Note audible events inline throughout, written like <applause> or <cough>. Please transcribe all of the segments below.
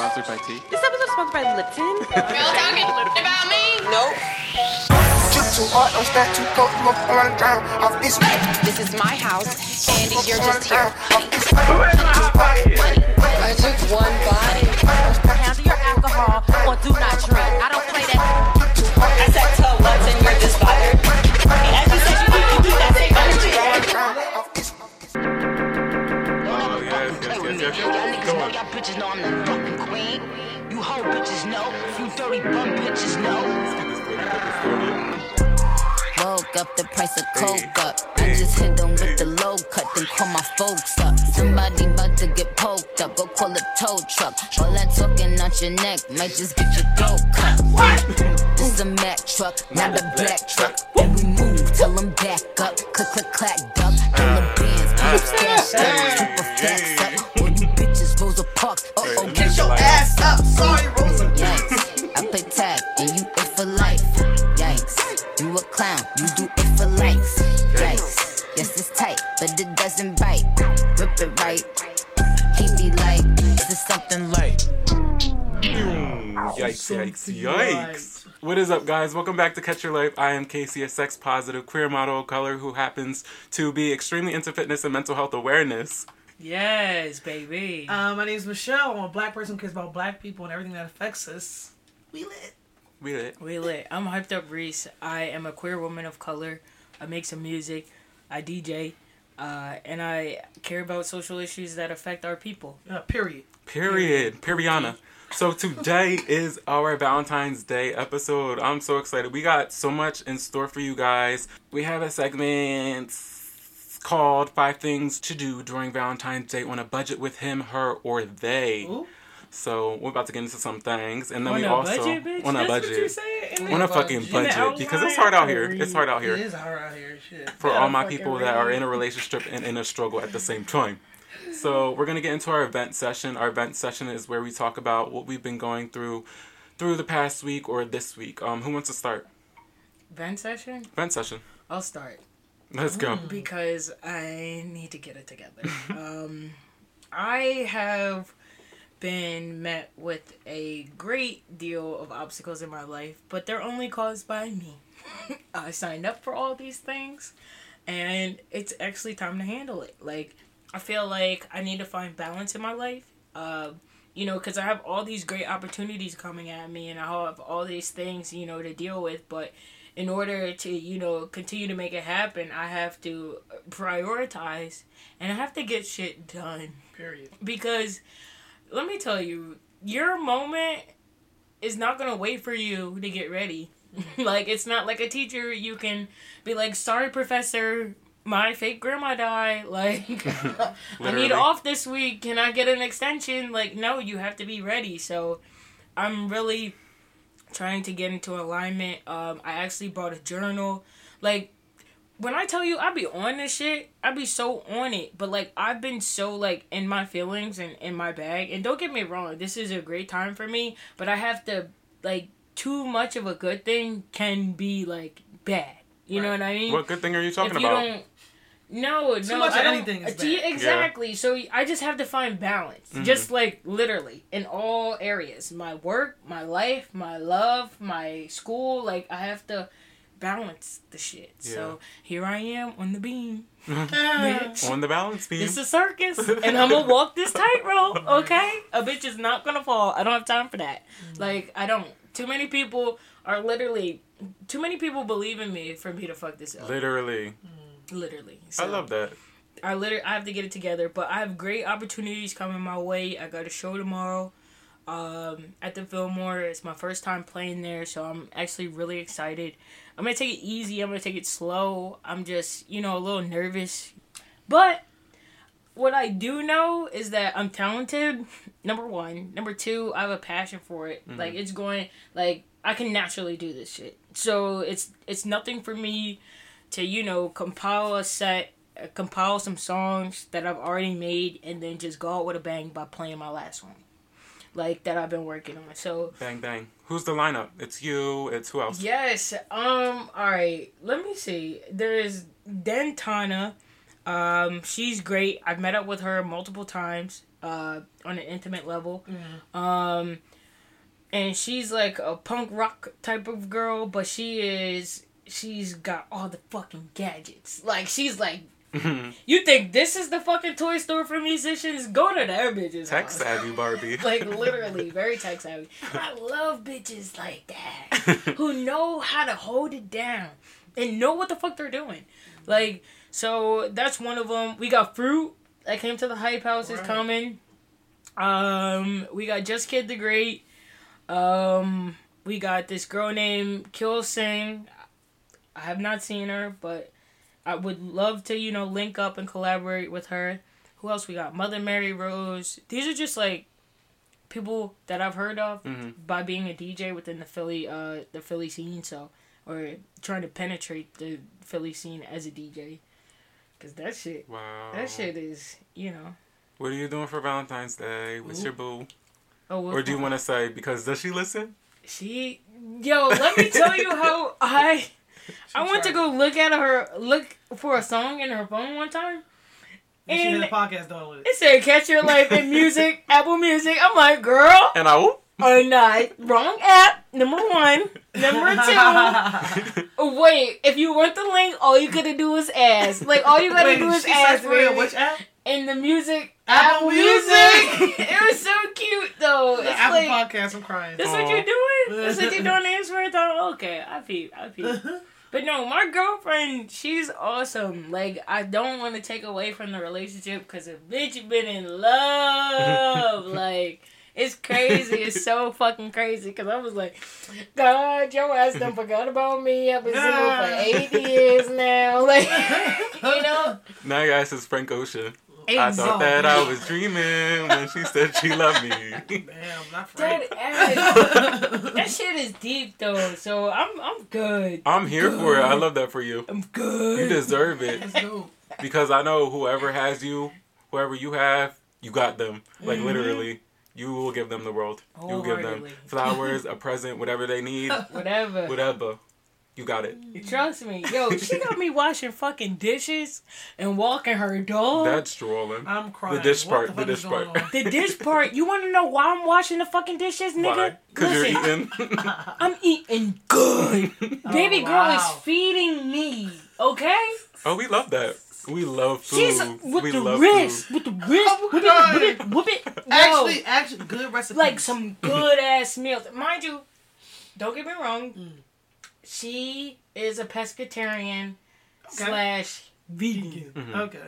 sponsored by tea. This episode is sponsored by Lipton. <laughs> Girl talking about me? nope. Too hard, I'm stacked too cold, I'm falling down off this This is my house, and you're just here. I took one body. Handle your alcohol or do not drink. I don't play that. I said tell what's and you're just fired. As you said, you need to keep that same energy. Oh, yes, yes, yes, yes. Y'all niggas Come know on. y'all bitches know I'm the fucking queen. You hoe bitches know. You dirty bum bitches know. Woke up the price of coke up. I just hit them with the low cut, then call my folks up. Somebody about to get poked up, go call a tow truck. All that talking out your neck might just get your throat cut. This a Mack truck, not a black truck. And we move, tell them back up. Click, click, clack, duck. All the bands, pop, stash up. Super facts up. All you bitches, Rosa Parks. Uh oh, get your ass up. Sorry, Rosa. Yikes. I play tag, and you it for life. Yikes. You a clown, you do it for life. Yikes. Yes, it's tight, but it doesn't bite. Rip it right. He be like, this is something light. Yikes, yikes, yikes. What is up, guys? Welcome back to Catch Your Life. I am Casey, a sex positive queer model of color who happens to be extremely into fitness and mental health awareness. Yes, baby. Uh, my name is Michelle. I'm a black person who cares about black people and everything that affects us. We lit. We lit. we lit. I'm hyped up Reese. I am a queer woman of color. I make some music. I DJ. Uh, and I care about social issues that affect our people. Uh, period. Period. Periana. So today <laughs> is our Valentine's Day episode. I'm so excited. We got so much in store for you guys. We have a segment called Five Things to Do During Valentine's Day on a Budget with Him, Her, or They. Ooh. So we're about to get into some things. And then On we also budget, bitch? on a That's what budget. On a fucking budget because it's hard out here. It's hard out It here is hard out here. Shit. for all my people that are in a relationship and in a struggle at the same time. So we're gonna get into our event session. Our event session is where we talk about what we've been going through through the past week or this week. Um, who wants to start? Vent session? Event session. I'll start. Let's go. because I need to get it together. <laughs> um, I have been met with a great deal of obstacles in my life, but they're only caused by me. <laughs> I signed up for all these things, and it's actually time to handle it. Like, I feel like I need to find balance in my life. Uh, you know, because I have all these great opportunities coming at me, and I have all these things, you know, to deal with, but in order to you know continue to make it happen i have to prioritize and i have to get shit done Period. because let me tell you your moment is not going to wait for you to get ready. <laughs> Like it's not like a teacher you can be like sorry professor my fake grandma died <laughs> like <laughs> i need off this week can i get an extension? Like no you have to be ready. So i'm really trying to get into alignment. Um, I actually bought a journal. Like when I tell you I be on this shit, I be so on it. But like I've been so like in my feelings and in my bag. And don't get me wrong, this is a great time for me. But I have to like too much of a good thing can be like bad. You know what I mean? What good thing are you talking if you about? don't no, no, much I of don't- anything is bad. Exactly. So I just have to find balance, Mm-hmm. just like literally in all areas. My work, my life, my love, my school. Like I have to balance the shit. So here I am on the beam, <laughs> bitch. On the balance beam. It's a circus, and I'm gonna walk this tightrope. <laughs> Okay, a bitch is not gonna fall. I don't have time for that. Like I don't. Too many people are literally. Too many people believe in me for me to fuck this up. Literally. Literally. I love that. I literally I have to get it together, but I have great opportunities coming my way. I got a show tomorrow um, at the Fillmore. It's my first time playing there, so I'm actually really excited. I'm gonna take it easy. I'm gonna take it slow. I'm just you know a little nervous, but what I do know is that I'm talented. <laughs> Number one, number two, I have a passion for it. Like it's going like I can naturally do this shit. So it's it's nothing for me to you know compile a set uh, compile some songs that i've already made and then just go out with a bang by playing my last one like that i've been working on so Bang bang. Who's the lineup? It's you. It's who else? yes um all right let me see there's dentana um she's great i've met up with her multiple times uh, on an intimate level. Um, and she's like a punk rock type of girl, but she is she's got all the fucking gadgets. Like she's like. You think this is the fucking toy store for musicians? Go to their bitches. Tech savvy Barbie. <laughs> like <laughs> literally very tech savvy. I love bitches like that <laughs> who know how to hold it down and know what the fuck they're doing. Like so that's one of them. We got fruit that came to the hype house is coming. Um, we got Just Kid the Great. Um, we got this girl named Kill Singh. I have not seen her, but I would love to, you know, link up and collaborate with her. Who else we got? Mother Mary Rose. These are just like people that I've heard of Mhm. by being a DJ within the Philly uh the Philly scene, so or trying to penetrate the Philly scene as a DJ. Cause that shit, Wow. that shit is, you know. What are you doing for Valentine's Day? What's your boo? Oh, Or do you want to say because does she listen? She, yo, let me tell you how <laughs> I, I went to go look at her, look for a song in her phone one time, And she did and a podcast though with it. it said "Catch Your Life" in music, <laughs> Apple Music. I'm like, girl, And I whoop. or not, wrong app. Number one, number <laughs> two. Wait, if you want the link, all you gotta do is ask. Like all you gotta Wait, do is she ask. searched for it, which app? in the music, Apple Apple, Music. Music. <laughs> it was so cute though. The It's Apple like, podcast. I'm crying. That's what you're doing? That's what you're doing answer it? Oh, okay. I peep. I peep. But no, my girlfriend, she's awesome. Like, I don't want to take away from the relationship because a bitch been in love. <laughs> like, it's crazy. It's so fucking crazy because I was like, God, your ass done forgot about me. I've been single for <laughs> eight years now. <laughs> Like, you know? Now your ass is Frank Ocean. I thought that I was dreaming when she said she loved me. Damn, not That Frank. ass, <laughs> that shit is deep though. So I'm I'm good. I'm here for it. I love that for you. I'm good. You deserve it Let's go. because I know whoever has you, whoever you have, you got them. Like mm-hmm. literally, you will give them the world. You will give them flowers, a present, whatever they need, <laughs> Whatever. whatever. You got it. Mm. Trust me. Yo, <laughs> she got me washing fucking dishes and walking her dog. That's strolling. I'm crying. The dish What part, The, the fuck dish is going part. on? the dish part, you want to know why I'm washing the fucking dishes, nigga? Why? Because you're Listen, eating. <laughs> I'm eating good. <laughs> Baby oh, girl is feeding me, okay? oh, we love that. We love food. She's with we the love wrist, food. with the wrist, Oh, whoop God. it, whoop it, whoop it. Yo, Actually, actually, good recipe. like some good ass meals. Mind you, don't get me wrong. Mm. Mm. She is a pescatarian slash vegan. Mm-hmm. Okay.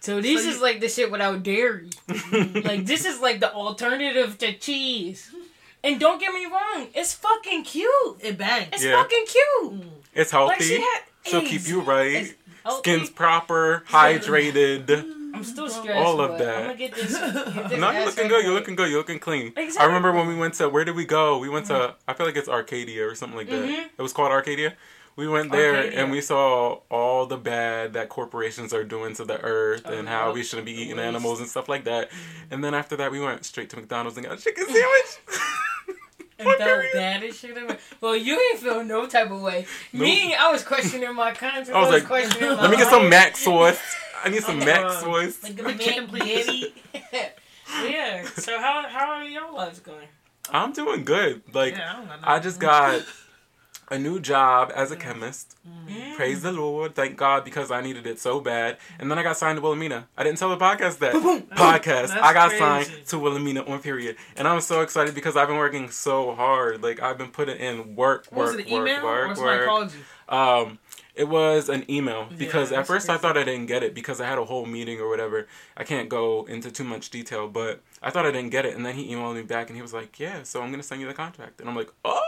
So this So is you- like the shit without dairy. <laughs> like this is like the alternative to cheese. And don't get me wrong, it's fucking cute. It bangs. It's Yeah. fucking cute. It's Like she healthy. had She'll keep you right. Skin's proper, hydrated. I'm mm-hmm. still stressed. all of but that. I'm gonna get this. <laughs> Get this No, you're looking good. You're looking good. You're looking clean. Exactly. I remember when we went to where did we go? We went to mm-hmm. I feel like it's Arcadia or something like that. Mhm. It was called Arcadia. We went there Arcadia. and we saw all the bad that corporations are doing to the earth and how we shouldn't be eating animals and stuff like that. And then after that, we went straight to McDonald's and got a chicken mm. sandwich. And What felt bad as shit. about- Well, you ain't feel no type of way. Me, I was questioning my conscience. I was like, questioning <laughs> my let me get some. Mac sauce. I need some Mac Uh, sauce. Like, With chicken, please. yeah. <laughs> <laughs> So how how are your lives going? I'm doing good. Like Yeah, I I just got <laughs> a new job as a chemist. Mm. Praise the Lord. Thank God because I needed it so bad. And then I got signed to Wilhelmina. I didn't tell the podcast that. podcast. I got crazy. signed to Wilhelmina on period. And I'm so excited because I've been working so hard. Like I've been putting in work, What was work, it, an work, email or work, somebody work. called you? Um, it was an email. Because at that's first I thought I didn't get it because I had a whole meeting or whatever. I can't go into too much detail, but I thought I didn't get it, and then he emailed me back and he was like, "Yeah, so I'm gonna send you the contract," and I'm like, "Oh,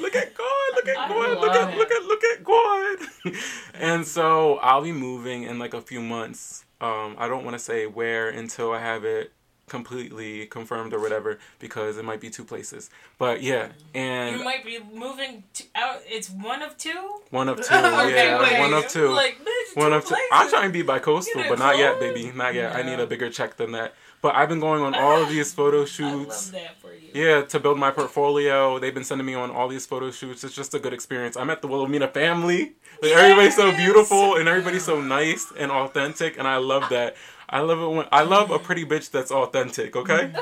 look at <laughs> God, look at God, look at look at look at God," <laughs> and so I'll be moving in like a few months. Um, I don't want to say where until I have it completely confirmed or whatever because it might be two places. But yeah, and You might be moving to, out. It's one of two. one of <laughs> two, Okay, yeah, wait. one of two. Like One two of two. places. I'm trying to be bi-coastal, but not yet, baby. Not yet. I need a bigger check than that. But I've been going on ah, all of these photo I shoots. love that for you. Yeah, to build my portfolio. They've been sending me on all these photo shoots. It's just a good experience. I met the Wilhelmina family. Like everybody's so beautiful and everybody's so nice and authentic, and I love that. I love it when I love a pretty bitch that's authentic. Okay,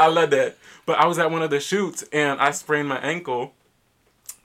I love that. But I was at one of the shoots and I sprained my ankle.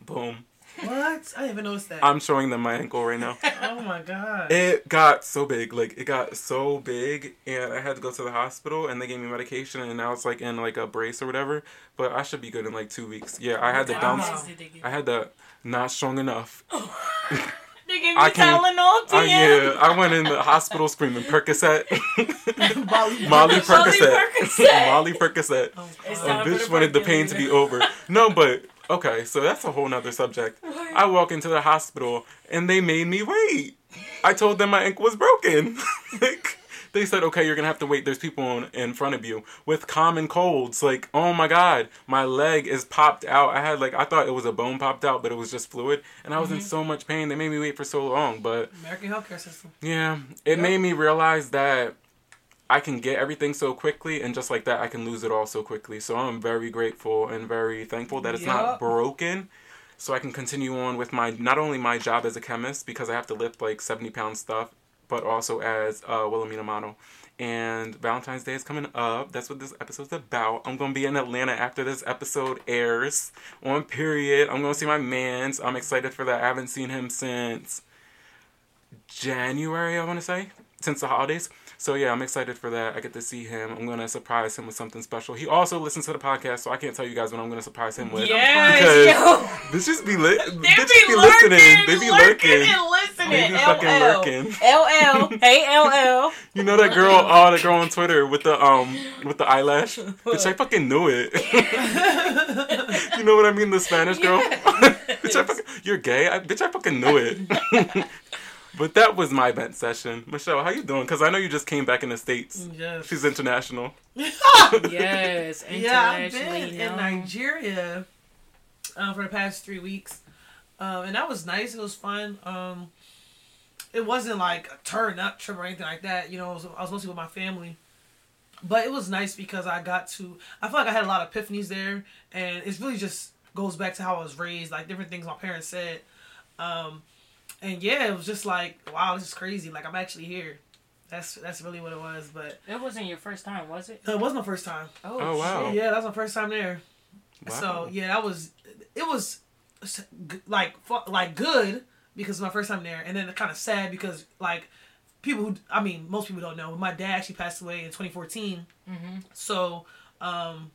Boom. What? I didn't even notice that. I'm showing them my ankle right now. <laughs> oh my god. It got so big, like it got so big, and I had to go to the hospital, and they gave me medication, and now it's like in like a brace or whatever. But I should be good in like two weeks. Yeah, I had to bounce. much did they give I had to not strong enough. <laughs> They gave I me can't- Tylenol, Oh TM. yeah, I went in the hospital screaming Percocet, <laughs> Molly. <laughs> Molly Molly Percocet, Percocet. Molly Percocet. Oh, it's A bitch wanted the pain to be over. No, but okay, so that's a whole nother subject. I walk into the hospital and they made me wait. I told them my ankle was broken. <laughs> like, they said, okay, you're gonna have to wait. There's people in, in front of you with common colds. Like, oh my god, my leg is popped out. I had like, I thought it was a bone popped out, but it was just fluid, and I was in mm-hmm. so much pain. They made me wait for so long, but American healthcare system. yeah, it made me realize that I can get everything so quickly, and just like that, I can lose it all so quickly. So I'm very grateful and very thankful that it's not broken. So I can continue on with my not only my job as a chemist because I have to lift like seventy pound stuff, but also as a Wilhelmina model. And Valentine's Day is coming up. That's what this episode's about. I'm gonna be in Atlanta after this episode airs. On period, I'm gonna see my man's. I'm excited for that. I haven't seen him since January, I want to say, since the holidays. So yeah, I'm excited for that. I get to see him. I'm gonna surprise him with something special. He also listens to the podcast, so I can't tell you guys what I'm gonna surprise him with. Yes, Because yo. bitches be lit. They bitches be, listening. lurking, They be lurking, lurking. and listening. They be fucking LL. lurking. LL. Hey, LL. You know that girl? Oh, that girl on Twitter with the um with the eyelash. Bitch, I fucking knew it. <laughs> you know what I mean? The Spanish girl. <laughs> <laughs> bitch, I fucking, you're gay. I, bitch, I fucking knew it. But that was my vent session. Michelle, how you doing? Because I know you just came back in the states. Yes. She's international. <laughs> Yes, <laughs> Yeah, I've been internationally in. Nigeria um, for the past three weeks, um, and that was nice. It was fun. Um, it wasn't like a turn up trip or anything like that. You know, I was, I was mostly with my family, but it was nice because I got to. I feel like I had a lot of epiphanies there, and it's really just goes back to how I was raised, like different things my parents said. Um, and yeah, it was just like, wow, this is crazy. Like I'm actually here. That's that's really what it was. But it wasn't your first time, was it? no, it wasn't my first time. Oh, Oh, wow. shit. Yeah, that was my first time there. Wow. So yeah, that was it was like like good because it's my first time there, and then kind of sad because like people who I mean most people don't know, my dad actually passed away in 2014. So um,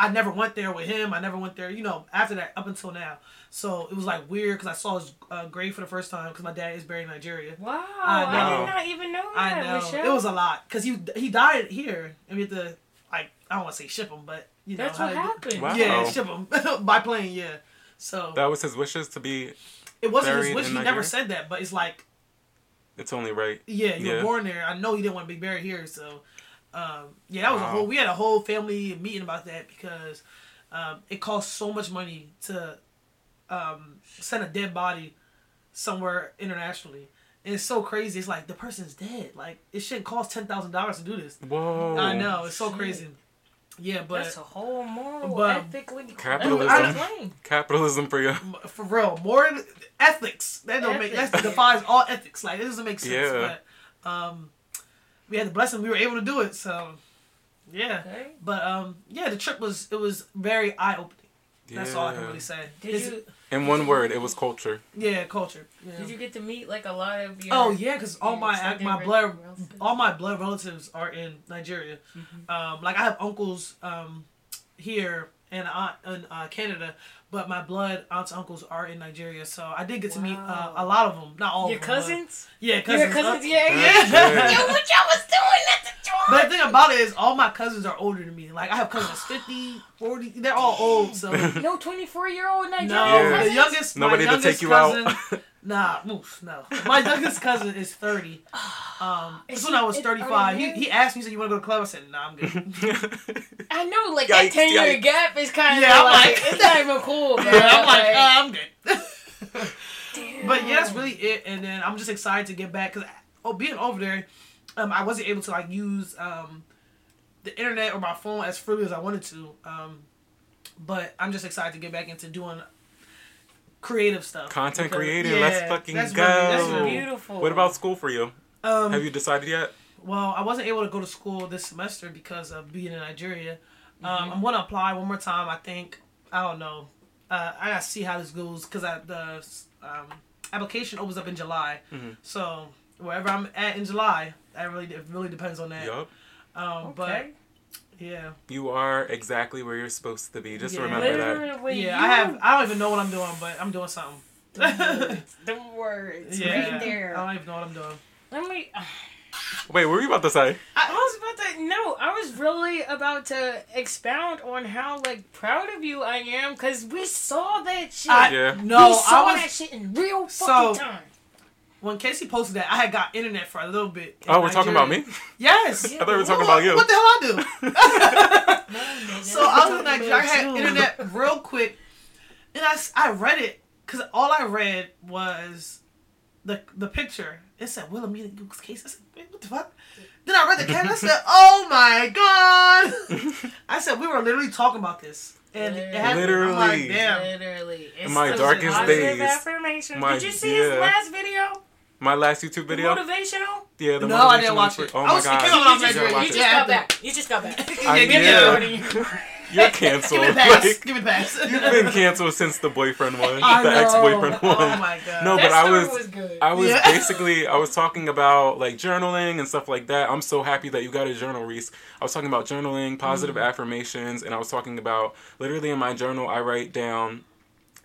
I never went there with him. I never went there, you know, after that up until now. So it was like weird because I saw his uh, grave for the first time because my dad is buried in Nigeria. Wow, I I, did not even know that. I know Michelle. it was a lot because he he died here, and we had to like I don't want to say ship him, but you know That's what happened. Wow. yeah, ship him <laughs> by plane. Yeah. So That was his wishes to be. it wasn't his wish. He Nigeria? never said that, but it's like, It's only right. yeah, you Yeah. were born there. I know he didn't want to be buried here. So, um, yeah, that was a whole. We had a whole family meeting about that because um, it costs so much money to um, send a dead body somewhere internationally. And it's so crazy. It's like the person's dead. Like it shouldn't cost ten thousand dollars to do this. Whoa. I know it's so shit. crazy. Yeah, but That's a whole moral, but- ethically Capitalism. I. Capitalism for you. for real, more ethics. That don't make that defies all ethics. Like it doesn't make sense. Yeah. But um, we had the blessing. We were able to do it. So yeah. Okay. But um, yeah, the trip was it was very eye opening. That's all I can really say. Did It's- you In one word, it was culture. Yeah, culture. Yeah. did you get to meet like a lot of your? Oh yeah, because all my extended my blood relatives? all my blood relatives are in Nigeria. Mm-hmm. Um, like I have uncles um, here and aunt in uh, Canada, but my blood aunts and uncles are in Nigeria. So I did get to meet uh, a lot of them. Not all Your of them. but- cousins? yeah, cousins. Your cousins? Uh, Yeah, yeah. <laughs> Yo, what y'all was doing at the joint? But the thing about it is, all my cousins are older than me. Like I have cousins 50, 40. They're all old. So <laughs> no, No, twenty four year old Nigerian Yeah. the youngest, Nobody my to youngest take you cousin, out. <laughs> Nah, oof, no. My youngest cousin is thirty. <sighs> Um, Is this when I was is- thirty are five. they He, he asked me, he said, "You want to go to the club?" I said, "Nah, I'm good." <laughs> I know, like Yikes, that ten year yikes. gap is kind of Yeah, I'm like, like- it's not even cool, <laughs> bro. Yeah, I'm like, Like, uh, I'm good. <laughs> damn. but yeah, that's really it. And then I'm just excited to get back because oh, being over there, um, I wasn't able to like use um, the internet or my phone as freely as I wanted to. Um, but I'm just excited to get back into doing creative stuff. Content Because- creating. yeah, Let's fucking that's go. really- That's that's beautiful. What about school for you? Um, Have you decided yet? well, I wasn't able to go to school this semester because of being in Nigeria. Mm-hmm. Um, I'm gonna apply one more time. I think I don't know. Uh, I gotta see how this goes because the um, application opens up in July. Mm-hmm. So wherever I'm at in July, that really it really depends on that. Yup. Um, Okay. But yeah, You are exactly where you're supposed to be. Just Yeah. remember that. Yeah. you- I have. I don't even know what I'm doing, but I'm doing something. the words <laughs> yeah, right there. I don't even know what I'm doing. Let me. Wait, what were you about to say? I was about to no, I was really about to expound on how like proud of you I am because we saw that shit. I, Yeah. No, we saw I was that shit in real So- fucking time. When Casey posted that. I had got internet for a little bit. Oh, we're talking about me? Yes. <laughs> I thought we were talking What- about you. What the hell I do? No. <laughs> So I was in Nigeria. I had internet real quick, and I, I read it because all I read was the the picture. It said Wilhelmina Goose case. I said, what the fuck? Then I read the caption. I said, <laughs> oh my god! I said we were literally talking about this, and it happened. I'm like, Literally. damn. Literally, it's my darkest days. Affirmation. My- Did you see his last video? My last YouTube video? Motivational. Yeah, the No, I didn't watch it. for- Oh I my was- god. came out on You gotta You just got back. You just got back. <laughs> I Yeah, give did. it You're canceled. Give it back. Like, Give it back. you've been canceled since the boyfriend one, I the know. ex-boyfriend one. Oh my god. No, That but I was, was good. I was Yeah. basically, I was talking about like journaling and stuff like that. I'm so happy that you got a journal, Reese. I was talking about journaling, positive Mm. affirmations, and I was talking about literally in my journal, I write down.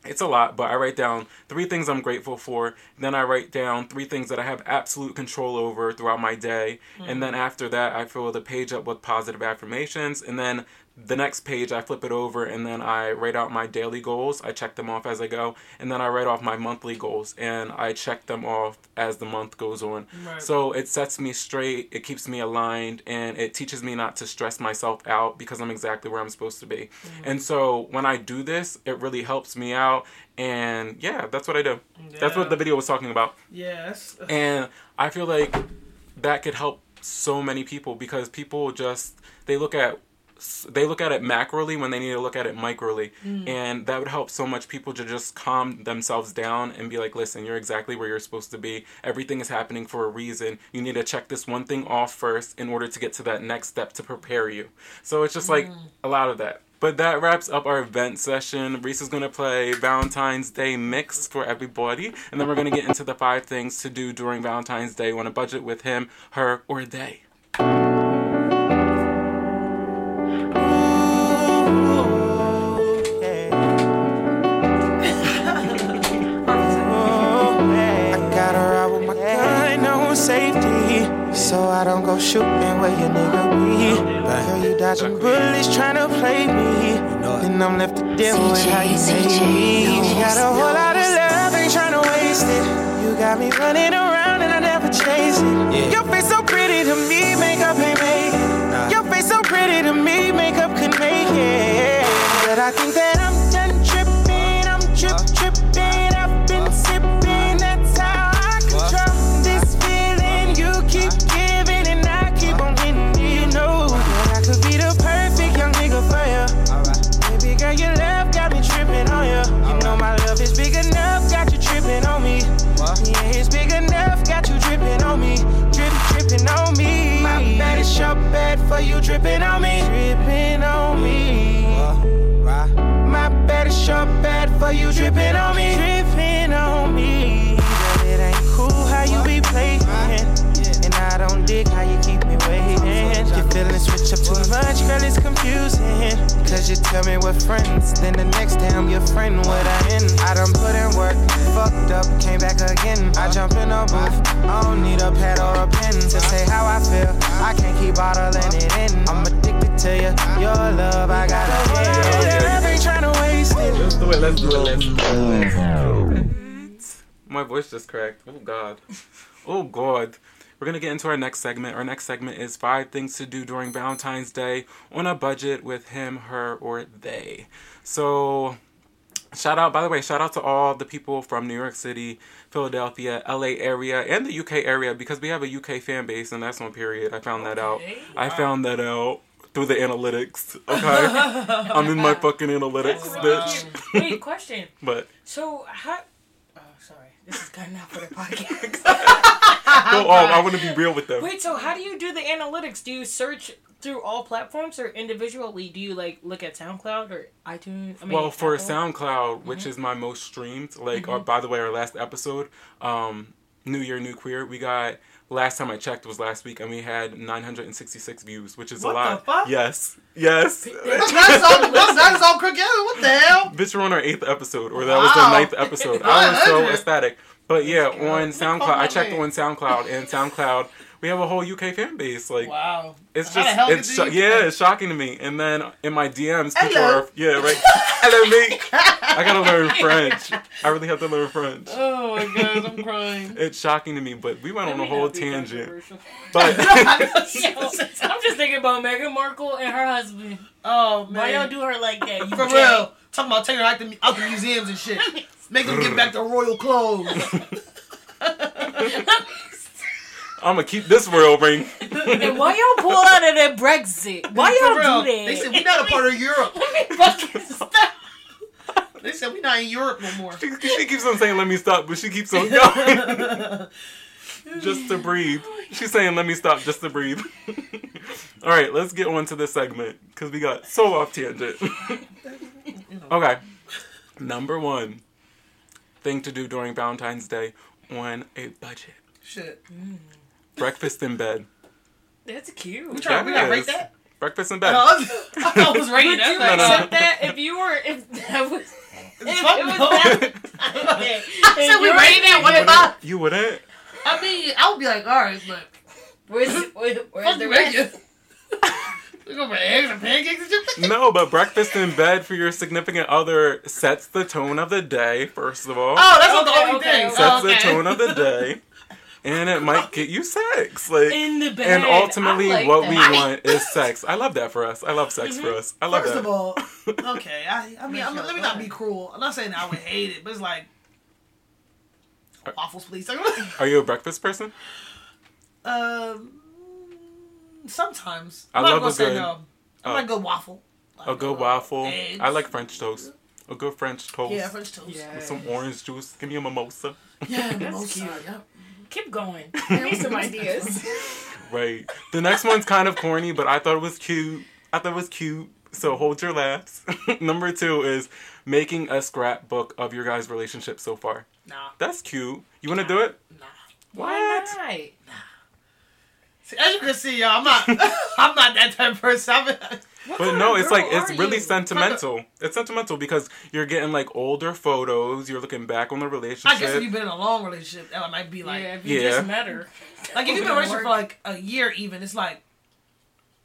It's a lot, but I write down three things I'm grateful for. Then I write down three things that I have absolute control over throughout my day. And mm. then after that, I fill the page up with positive affirmations. And then the next page, I flip it over and then I write out my daily goals. I check them off as I go. And then I write off my monthly goals and I check them off as the month goes on. Right. So it sets me straight, it keeps me aligned, and it teaches me not to stress myself out because I'm exactly where I'm supposed to be. Mm-hmm. And so when I do this, it really helps me out. And yeah, that's what I do. That's what the video was talking about. Yes. And I feel like that could help so many people because people just they look at they look at it macroly when they need to look at it microly. Hmm. And that would help so much people to just calm themselves down and be like listen you're exactly where you're supposed to be. Everything is happening for a reason. You need to check this one thing off first in order to get to that next step to prepare you. So it's just like hmm. a lot of that. But that wraps up our event session. Reese is going to play Valentine's Day mix for everybody. And then we're going to get into the five things to do during Valentine's Day. On a budget with him, her, or they. I don't go shooting where your nigga be. Girl, you dodging bullets trying to play me. Then I'm left to deal with how you take me. You got a whole lot of love, ain't trying to waste it. You got me running around and I never chase it. Your face so pretty to me, makeup ain't make it. Your face so pretty to me, makeup could make it. But I think that for you dripping on me. Dripping on me. My bad is your bad for you dripping on me. Dripping on me. But it ain't cool how you be playing. And I don't dig how you keep me waiting. Your feelings switch up too much, girl, it's confusing. Cause you tell me we're friends, then the next day I'm your friend, what I in. I done put in work, fucked up, came back again. I jump in a booth, I don't need a pad or a pen to say how I feel. I can't keep bottling it in. I'm addicted to you, your love, I gotta get. Love ain't trying to waste it. Let's do it, let's do it, let's do it. My voice just cracked. Oh, God. Oh, God. We're going to get into our next segment. Our next segment is five things to do during Valentine's Day on a budget with him, her, or they. So, shout out, by the way, shout out to all the people from New York City, Philadelphia, LA area, and the UK area because we have a UK fan base, and that's on period. I found that out. Okay. I found that out through the analytics. <laughs> Okay? I'm in my fucking analytics, bitch. Wait, question. <laughs> But So how? This is cutting out for the podcast. <laughs> Go off. Um, I want to be real with them. Wait, so how do you do the analytics? Do you search through all platforms or individually? Do you like look at SoundCloud or iTunes? I mean, well, for Apple? SoundCloud, which mm-hmm. is my most streamed, like, or, by the way, our last episode, um, New Year, New Queer, we got. Last time I checked was last week, and we had 966 views, which is What a the lot. fuck? Yes, yes. That's <laughs> all. That's, that's all crooked. What the hell? Bitch, we're on our eighth episode, or that was the ninth episode. <laughs> I was so ecstatic. But yeah, on SoundCloud, I checked on SoundCloud, and SoundCloud, we have a whole UK fan base. Like, Wow. it's How the just, hell it's sho- yeah, it's shocking to me. And then in my DMs, people Hello. are, yeah, right. Hello, me. I gotta learn French. I really have to learn French. Oh my god, I'm crying. <laughs> It's shocking to me, but we went on a whole tangent. But <laughs> <laughs> I'm just thinking about Meghan Markle and her husband. Oh man, Why y'all man. do her like that? You For gay? real. Talking about taking her out the, out the museums and shit. Make them get back their royal clothes. I'm gonna keep this royal ring. And why y'all pull out of that Brexit? Why For y'all real. do that? They said we're not a part of Europe. <laughs> Let me fucking <laughs> stop. They said we're not in Europe no more. She, she keeps on saying, let me stop, but she keeps on going. <laughs> just to breathe. She's saying, let me stop just to breathe. All right, let's get on to this segment because we got so off tangent. okay. Number one thing to do during Valentine's Day on a budget Shit. Mm. Breakfast in bed. That's cute. We trying. We gotta rate that. Breakfast in bed. No, I was- I thought it was rating. Would you That's no, no. accept that if you were if that was if Fuck it was that <laughs> okay. I said we If rating you're- What the you wouldn't? I mean, I would be like, all right, but Where's where, where's the the rest? rest. We gonna put eggs and pancakes and shit. No, but breakfast in bed for your significant other sets the tone of the day, first of all. Oh, that's not the Okay, only okay, thing. okay. sets Oh, okay. the tone of the day, <laughs> and it might get you sex. Like, In the bed. and ultimately, like what that. we want is sex. I love that for us. I love sex for us. I love First that. of all, <laughs> okay. I, I mean, I'm, let me not be cruel. I'm not saying I would hate it, but it's like waffles, please. <laughs> Are you a breakfast person? um, sometimes I I'm not love gonna a say good- no. I oh. like good waffle. Like, A good uh, waffle. eggs. I like French toast. A good French toast. Yeah, French toast. Yeah. With some orange juice. Give me a mimosa. Yeah, mimosa. cute. Yeah. Keep going. <laughs> Give me some ideas. Right. The next one's kind of corny, but I thought it was cute. I thought it was cute. So hold your laughs. Number two is making a scrapbook of your guys' relationship so far. Nah, That's cute. You want to do it? nah. Why not? See, as you can see, y'all, I'm not. <laughs> I'm not that type of person. I'm, But no, it's like it's really you? sentimental. It's sentimental because you're getting like older photos. You're looking back on the relationship. I guess if you've been in a long relationship, that might be like, Yeah, if you Yeah. just met her. like if you've been in a relationship for like a year, even it's like.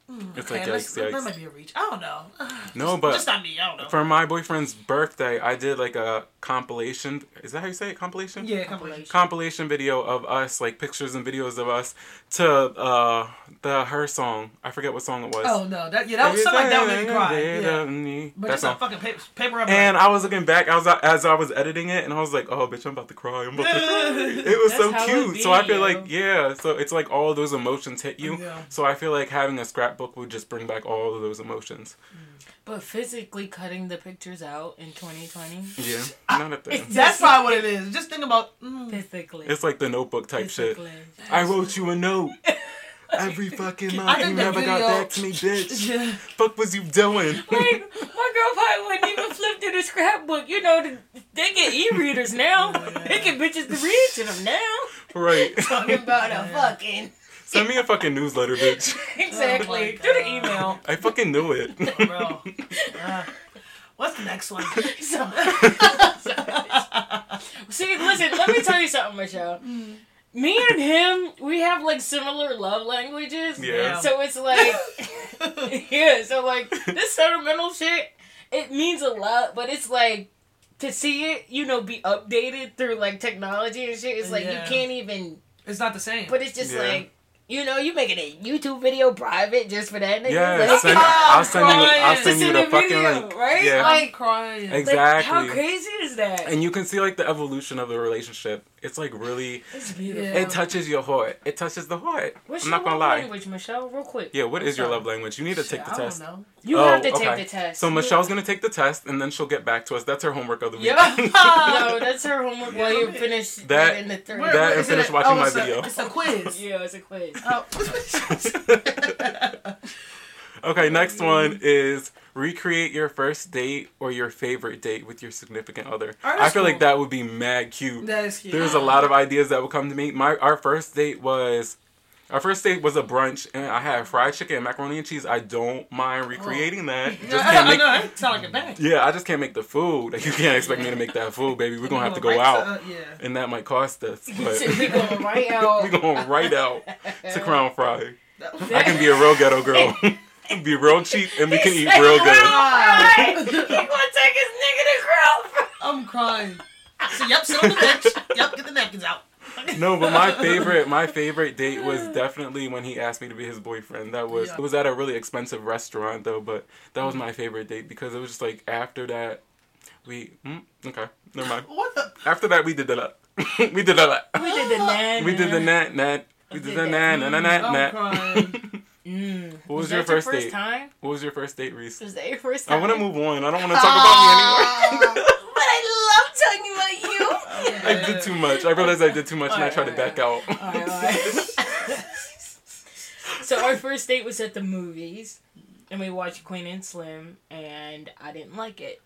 Hmm, it's Okay, like let's- yikes, that might be a reach. I don't know. <sighs> No, but just not me. I don't know. for my boyfriend's birthday, I did like a compilation. Is that how you say it? Compilation? yeah, compilation. Compilation video of us, like pictures and videos of us, to uh the her song. I forget what song it was. Oh no, that yeah, that was something like that made me cry. Yeah. Yeah. But That just song. a fucking paper, paper rubber. And I was looking back, I was as I was editing it, and I was like, "Oh, bitch, I'm about to cry. I'm about to cry." <laughs> <laughs> It was so cute. so I feel like, yeah. So it's like all those emotions hit you. Yeah. So I feel like having a scrapbook would just bring back all of those emotions. But physically cutting the pictures out in 2020. Yeah, not a thing. That's probably what it is. Just think about. Mm, Physically. It's like the Notebook type shit. physically. I wrote you a note. Every fucking month, you that never got back to me, <laughs> bitch. yeah. Fuck was you doing? Like, my girl probably wouldn't even flip through the scrapbook. You know, they get e-readers now. <laughs> They get bitches to read to them now. right. <laughs> Talking about a fucking. Send me a fucking newsletter, bitch. Exactly. Oh Through the email. I fucking knew it. Bro. Uh, what's the next one? <laughs> So, <laughs> see, listen, let me tell you something, Michelle. Mm. Me and him, we have like similar love languages. Yeah. So it's like, <laughs> yeah, so like this sentimental shit, it means a lot, but it's like to see it, you know, be updated through like technology and shit. It's like Yeah. you can't even. It's not the same. But it's just Yeah. like. You know, you making a YouTube video private just for that nigga. Yeah, like, send, I'll send you. I'll Just send you the the fucking video, link. right? Yeah, I'm crying. like, exactly. how crazy is that? and you can see like the evolution of the relationship It's like really. It's beautiful. It touches your heart. It touches the heart. What's I'm your not gonna love lie. language, Michelle? Real quick. Yeah, what is your love language? You need to take Shit, the I don't test. know. You Oh, have to okay. take the test. So You- Michelle's gonna take the test and then she'll get back to us. That's her homework of the week. Yeah. <laughs> Oh, no, <laughs> that's her homework while you finish That- in the third. Where- That where and is it finish watching Oh, my it's a- video. It's a quiz. <laughs> Yeah, it's a quiz. Oh. Okay, next one is recreate your first date or your favorite date with your significant other. Oh, I feel like that would be mad cute. that is cute. There's a lot of ideas that would come to me. My our first date was our first date was a brunch and I had fried chicken and macaroni and cheese. I don't mind recreating that. <laughs> Just can't make <laughs> sound like a bang. Yeah, I just can't make the food. Like, <laughs> you can't expect me to make that food, baby. We're gonna have to go out, to- uh, yeah. and that might cost us. But we going right out. we're going right out to Crown Fry. I can be a real ghetto girl, <laughs> be real cheap, and we can eat real good. Right. <laughs> he gonna take his nigga to girl. <laughs> I'm crying. So, yep, sit on the bench. Yep, get the napkins out. No, but my favorite, my favorite date was definitely when he asked me to be his boyfriend. That was Yeah. it was at a really expensive restaurant though, but that was my favorite date because it was just like after that, we mm, okay, never mind. What the? After that, we did the we did the We did the nan. we did the nat nat. We did the nat nat nat I'm nat. crying. Mm. What was Was your that first, date? time? What was your first date, Reese? Was that your first time? I want to move on. I don't want to talk about me anymore. <laughs> but I love talking about you. I did too much. I realized I did too much, and I tried to back out. Alright, alright. <laughs> so our first date was at the movies, and we watched Queen and Slim, and I didn't like it.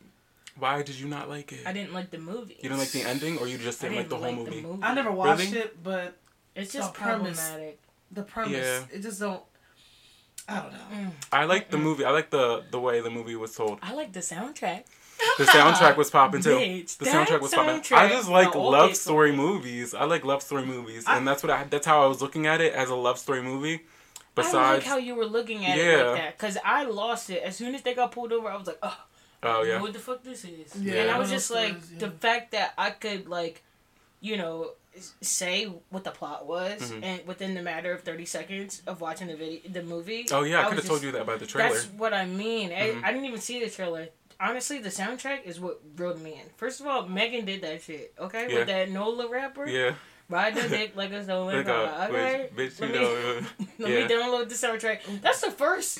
Why did you not like it? I didn't like the movie. You didn't like the ending, or you just I didn't like the didn't whole like movie? I never watched Really? it, but It's just the premise. problematic. the premise, Yeah. it just don't. I don't know. Mm. I like the movie. I like the the way the movie was told. I like the soundtrack. The soundtrack was popping too. Bitch, The soundtrack was popping. soundtrack, I just like the love story song. movies. I like love story movies, I- and that's what I. That's how I was looking at it as a love story movie. I like Besides, how you were looking at it Yeah. like that because I lost it as soon as they got pulled over. I was like, oh, oh yeah. yeah, what the fuck this is? Yeah, and I was just like, stories, the fact that I could like, you know, s- say what the plot was, Mhm. and within the matter of thirty seconds of watching the video, the movie. oh yeah, I, was could have told you that by the trailer. That's what I mean. Mhm. I, I didn't even see the trailer. Honestly, the soundtrack is what reeled me in. First of all, Megan did that shit. Okay, Yeah. with that Nola rapper. Yeah, Ride the <laughs> dick like a stolen like car. a Okay. bitch, bitch, Let you me- know. uh, <laughs> Let yeah. me download the soundtrack. That's the first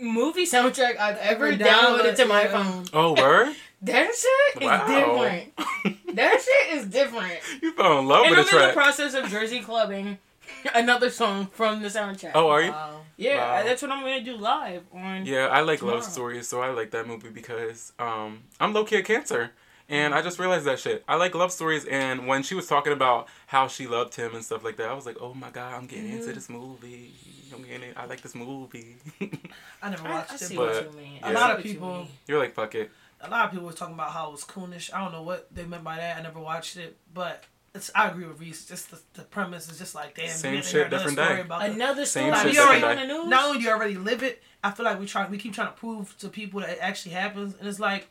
movie soundtrack I've ever Ever downloaded to my yeah. phone. Oh, word! That shit is Wow. different. That shit is different. <laughs> you fell in love and with I'm a in the process of Jersey clubbing <laughs> another song from the soundtrack. oh, are you? Wow. yeah, wow. that's what I'm gonna do live on. Yeah, I like love stories, so I like that movie because um, I'm low key a cancer. And I just realized that shit. I like love stories, and when she was talking about how she loved him and stuff like that, I was like, "Oh my god, I'm getting into this movie. I'm getting it. I like this movie." <laughs> I never I, I watched see it, but- what you mean. a I yeah. lot of what you people. You're like, "Fuck it." A lot of people were talking about how it was coonish. I don't know what they meant by that. I never watched it, but it's. I agree with Reese. Just the, the premise is just like damn. Same you get to shit, different story day. About the- Another Same story. shit, already different on the news. not only do you already live it, I feel like we try we keep trying to prove to people that it actually happens, and it's like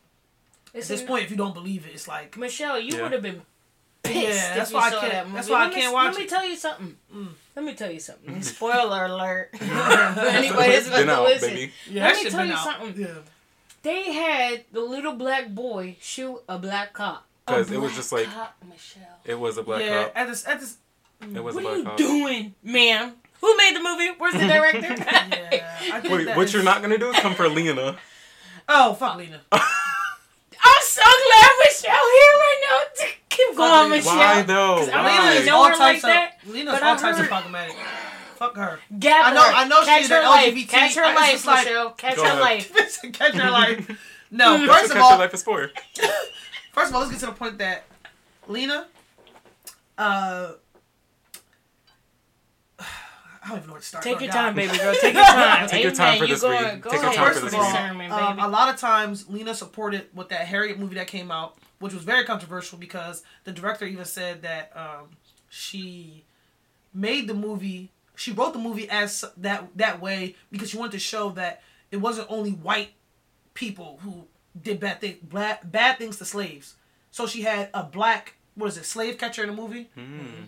It's at this an- point, if you don't believe it, it's like Michelle, you Yeah. would have been pissed. Yeah, if that's you why I saw can't- That movie. that's why I Let me- can't watch Let me it. tell you something. Mm. Let me tell you something. <laughs> Spoiler alert. For anybody that's about Been to out, listen. yeah, Let me tell you out. something. Yeah. They had the little black boy shoot a black cop. A 'Cause it was just like- cop, Michelle. It was a black yeah, cop. at this, at this, It was What a are you cop. doing, ma'am? Who made the movie? Where's the director? <laughs> yeah. Wait, that what is- you're not gonna do is come for Lena. <laughs> Oh fuck, Lena. I'm so glad Michelle here right now. <laughs> Keep going, Michelle. Why though? 'Cause I Why? don't Lena even is know all her types like that, of. Lena's but all I types of problematic. Fuck her. Gap I know- her. I know Catch she's her an life. LGBT. Catch her I- life, just like- Michelle. Catch her ahead. life. <laughs> Catch her life. <laughs> No, That's first what of Catch all, Your Life is for. <laughs> First of all, let's get to the point that Lena, uh, <sighs> I don't even know where to start. Take your time, baby girl. Take your time. Take your time for You this go- read. Go Take your ahead. time First for of this all, read. um, a lot of times Lena supported with that Harriet movie that came out, which was very controversial because the director even said that um, she made the movie. She wrote the movie as that that way because she wanted to show that it wasn't only white people who did bad things, bad, bad things to slaves. So she had a black, what is it, slave catcher in the movie. Hmm.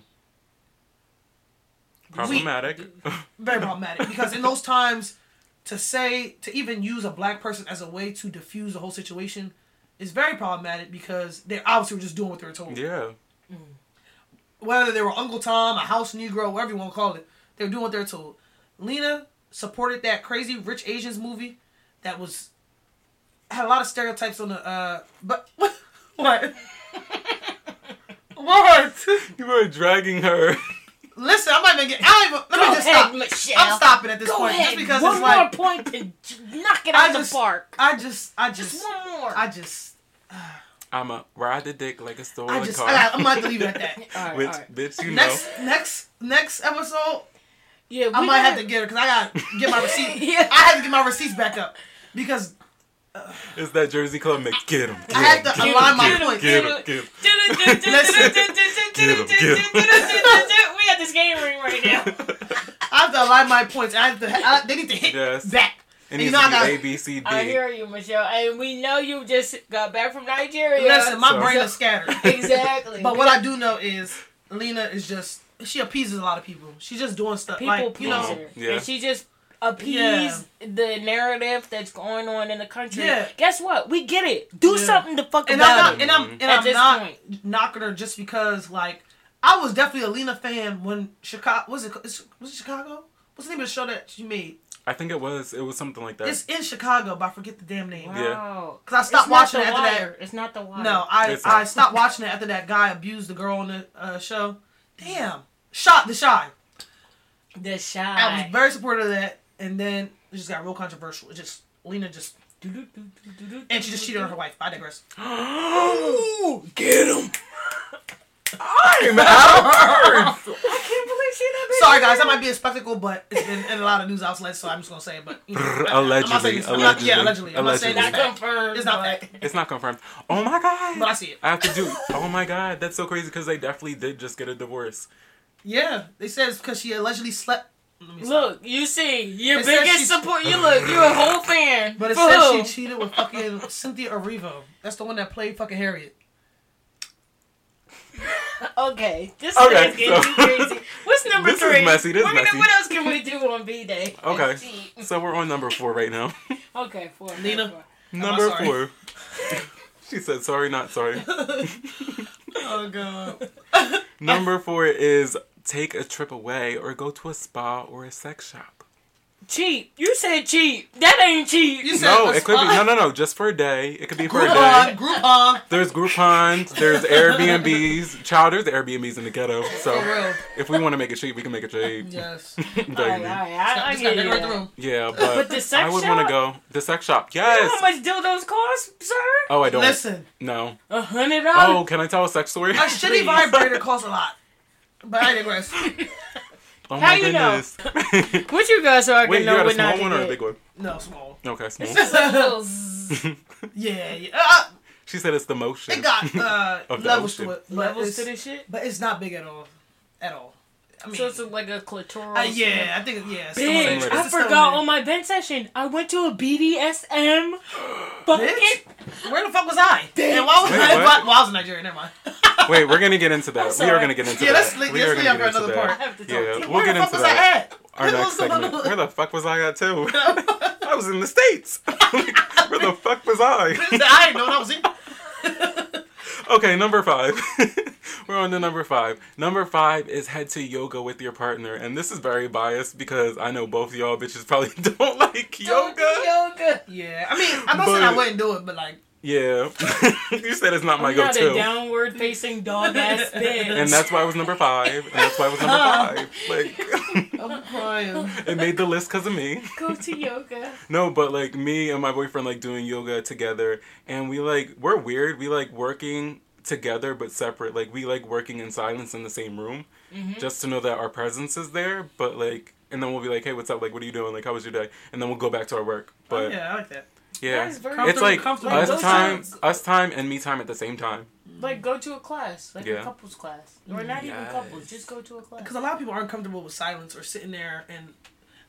Problematic. <laughs> very problematic because in those times to say to even use a black person as a way to diffuse the whole situation is very problematic because they obviously were just doing what they were told. yeah. whether they were Uncle Tom, a house Negro, whatever you want to call it, they were doing what they were told. Lena supported that crazy rich Asians movie that was had a lot of stereotypes on the uh but <laughs> what what You were dragging her. listen I'm not even getting I don't even let Go me just ahead, stop Michelle. I'm stopping at this Go point ahead. just because one it's more like point to knock it out of just the park. I just I just, Just one more. I just I'm a ride the dick like a stolen I just car. I got, I'm gonna leave it at that <laughs> all right, Which, all right. bitch, you next next next episode Yeah, we I might have gotta- to get her because I got to get my receipt. <laughs> Yeah. I had to get my receipts back up because know. It's that Jersey Club mix. Get him. I had to align my points. Get him. Get him. <laughs> We got this game ring right now. I have to align my points. I have to. I, they need to hit Yes. back. It And needs you know I got. A, B, C, D. I hear you, Michelle, and we know you just got back from Nigeria. Listen, my So- brain is scattered. exactly. <laughs> But what I do know is Lena is just she appeases a lot of people. She's just doing stuff people like you know. pleaser, Yeah. and she just appease the narrative that's going on in the country. Yeah. Guess what? We get it. Do Yeah. something to fuck And I'm not, it. and I'm and At I'm this not point. knocking her just because like I was definitely a Lena fan when Chicago was it was it Chicago? What's the name of the show that she made? I think it was. It was something like that. It's in Chicago, but I forget the damn name. Wow. Cause I stopped It's watching it after wire. that. It's not the wire. No, I I stopped watching it after that guy abused the girl on the uh, show. Damn, shot the Chi. the Chi. I was very supportive of that, and then it just got real controversial. It just Lena just and she just cheated on her wife. I digress. <gasps> Get him. I'm out. I can't believe she that Sorry guys, that might be a spectacle, but it's been in a lot of news outlets, so I'm just gonna say it. But you know, I'm not Allegedly, saying it's- I'm not- yeah, allegedly. I'm not saying allegedly. it's Not confirmed. It's not but- fact. It's not confirmed. Oh my god. But I see it. I have to do. Oh my god, that's so crazy because they definitely did just get a divorce. Yeah, they said it's because she allegedly slept. Let me stop. Look, you see, your It biggest support. You look, you're a whole fan. But it For says who? she cheated with fucking Cynthia Erivo. That's the one that played fucking Harriet. <laughs> Okay, this Okay, is getting so- too crazy. What's <laughs> number This is three? messy, this is We're gonna- messy. What else can we do on B Day? <laughs> Okay, so we're on number four right now. Okay, four. Lena? four. number sorry. four. she said, "Sorry, not sorry." Oh god. number four is take a trip away or go to a spa or a sex shop. Cheap. You said cheap. That ain't cheap. You said No, a it could be no, no, no, just for a day. It could be for a Groupon, day. Groupon. There's Groupons, there's Airbnbs. Child, there's Airbnbs in the ghetto. So if we want to make it cheap, we can make it cheap. Yes. <laughs> Baby. All right, all right. I, I Just get gotta you. decorate the room. Yeah, but, But the sex I would want to go the sex shop. You know Yes. how much dildos cost, sir? Oh, I don't. Listen, No. A hundred Oh, dollars. Oh, can I tell a sex story? a shitty vibrator costs a lot. But I digress. <laughs> Oh How my you know? goodness. <laughs> What you guys are Wait, you know got a what not small one or a big one? No, small. Okay, <laughs> small. Little zzz. Yeah, yeah. Uh, she said it's the motion. it got uh, the levels to it. Levels to this shit. but it's not big at all. At all. I mean, So it's like a clitoral. uh, yeah, I think, yeah. Bitch, I forgot on my vent session. I went to a BDSM. <gasps> Fucking. Bitch, where the fuck was I? And why was Wait, I? what? Well, I was in Nigeria. Never mind. <laughs> Wait, we're gonna get into that. We are gonna get into Yeah, that. let's leave- we let's are leave gonna that get for into another that. part. I have to talk Yeah, to we'll where get into that. I? Our next was- segment. Where the fuck was I at too? <laughs> I was in the states. <laughs> Where the fuck was I? I didn't know what I was in. Okay, number five. <laughs> We're on to number five. Number five is head to yoga with your partner, and this is very biased because I know both of y'all bitches probably <laughs> don't like Don't do yoga. yoga. Yeah, I mean, I'm not saying I wouldn't do it, but like, Yeah, <laughs> you said it's not my I'm not a go-to, downward facing dog ass <laughs> bitch. and that's why I was number five, and that's why I was number five. Like, <laughs> I'm crying. it made the list because of me. go to yoga. No, but like me and my boyfriend like doing yoga together, and we like we're weird. We like working together but separate. Like we like working in silence in the same room, mm-hmm. just to know that our presence is there. But like, and then we'll be like, "Hey, what's up? Like, what are you doing? Like, how was your day?" And then we'll go back to our work. Oh, but yeah, yeah, I like that. That is very it's like comfortable. us Those time, times- us time, and me time at the same time. Like go to a class, like a couples class, or not even couples. Just go to a class. Because a lot of people aren't comfortable with silence or sitting there and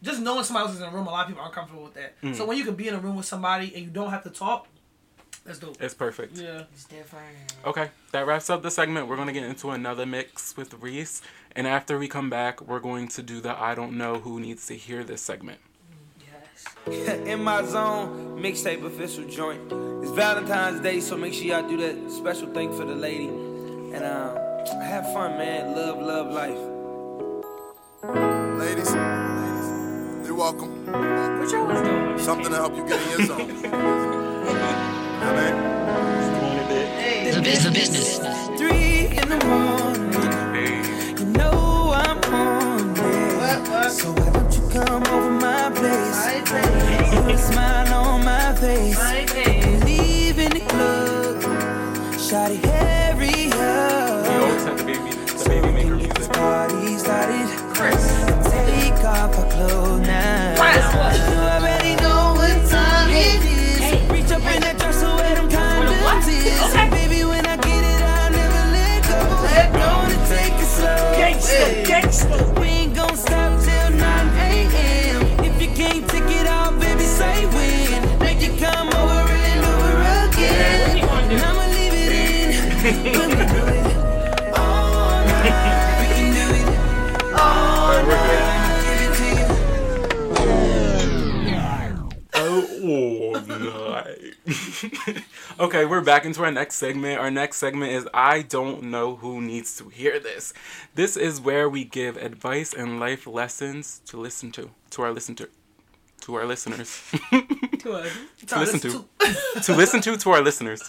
just knowing somebody else is in a room. A lot of people aren't comfortable with that. Mm. So when you can be in a room with somebody and you don't have to talk, that's dope. It's perfect. Yeah. It's different. Okay, that wraps up the segment. We're gonna get into another mix with Reese, and after we come back, we're going to do the I don't know who needs to hear this segment. Yes. <laughs> In my zone, mixtape official joint. It's Valentine's Day, so make sure y'all do that special thing for the lady. And um, Have fun, man. Love, love life. Ladies, you're welcome. What y'all was doing? Something to help you get in your zone. I mean, The business. Three in the morning, you know I'm on it. So why don't you come over my place? Put a smile on my face. Leave in the club. Shawty, okay, we're back into our next segment. Our next segment is I don't know who needs to hear this. This is where we give advice and life lessons to listen to to our listen to to our listeners <laughs> To, us. to listen to <laughs> to listen to to our listeners.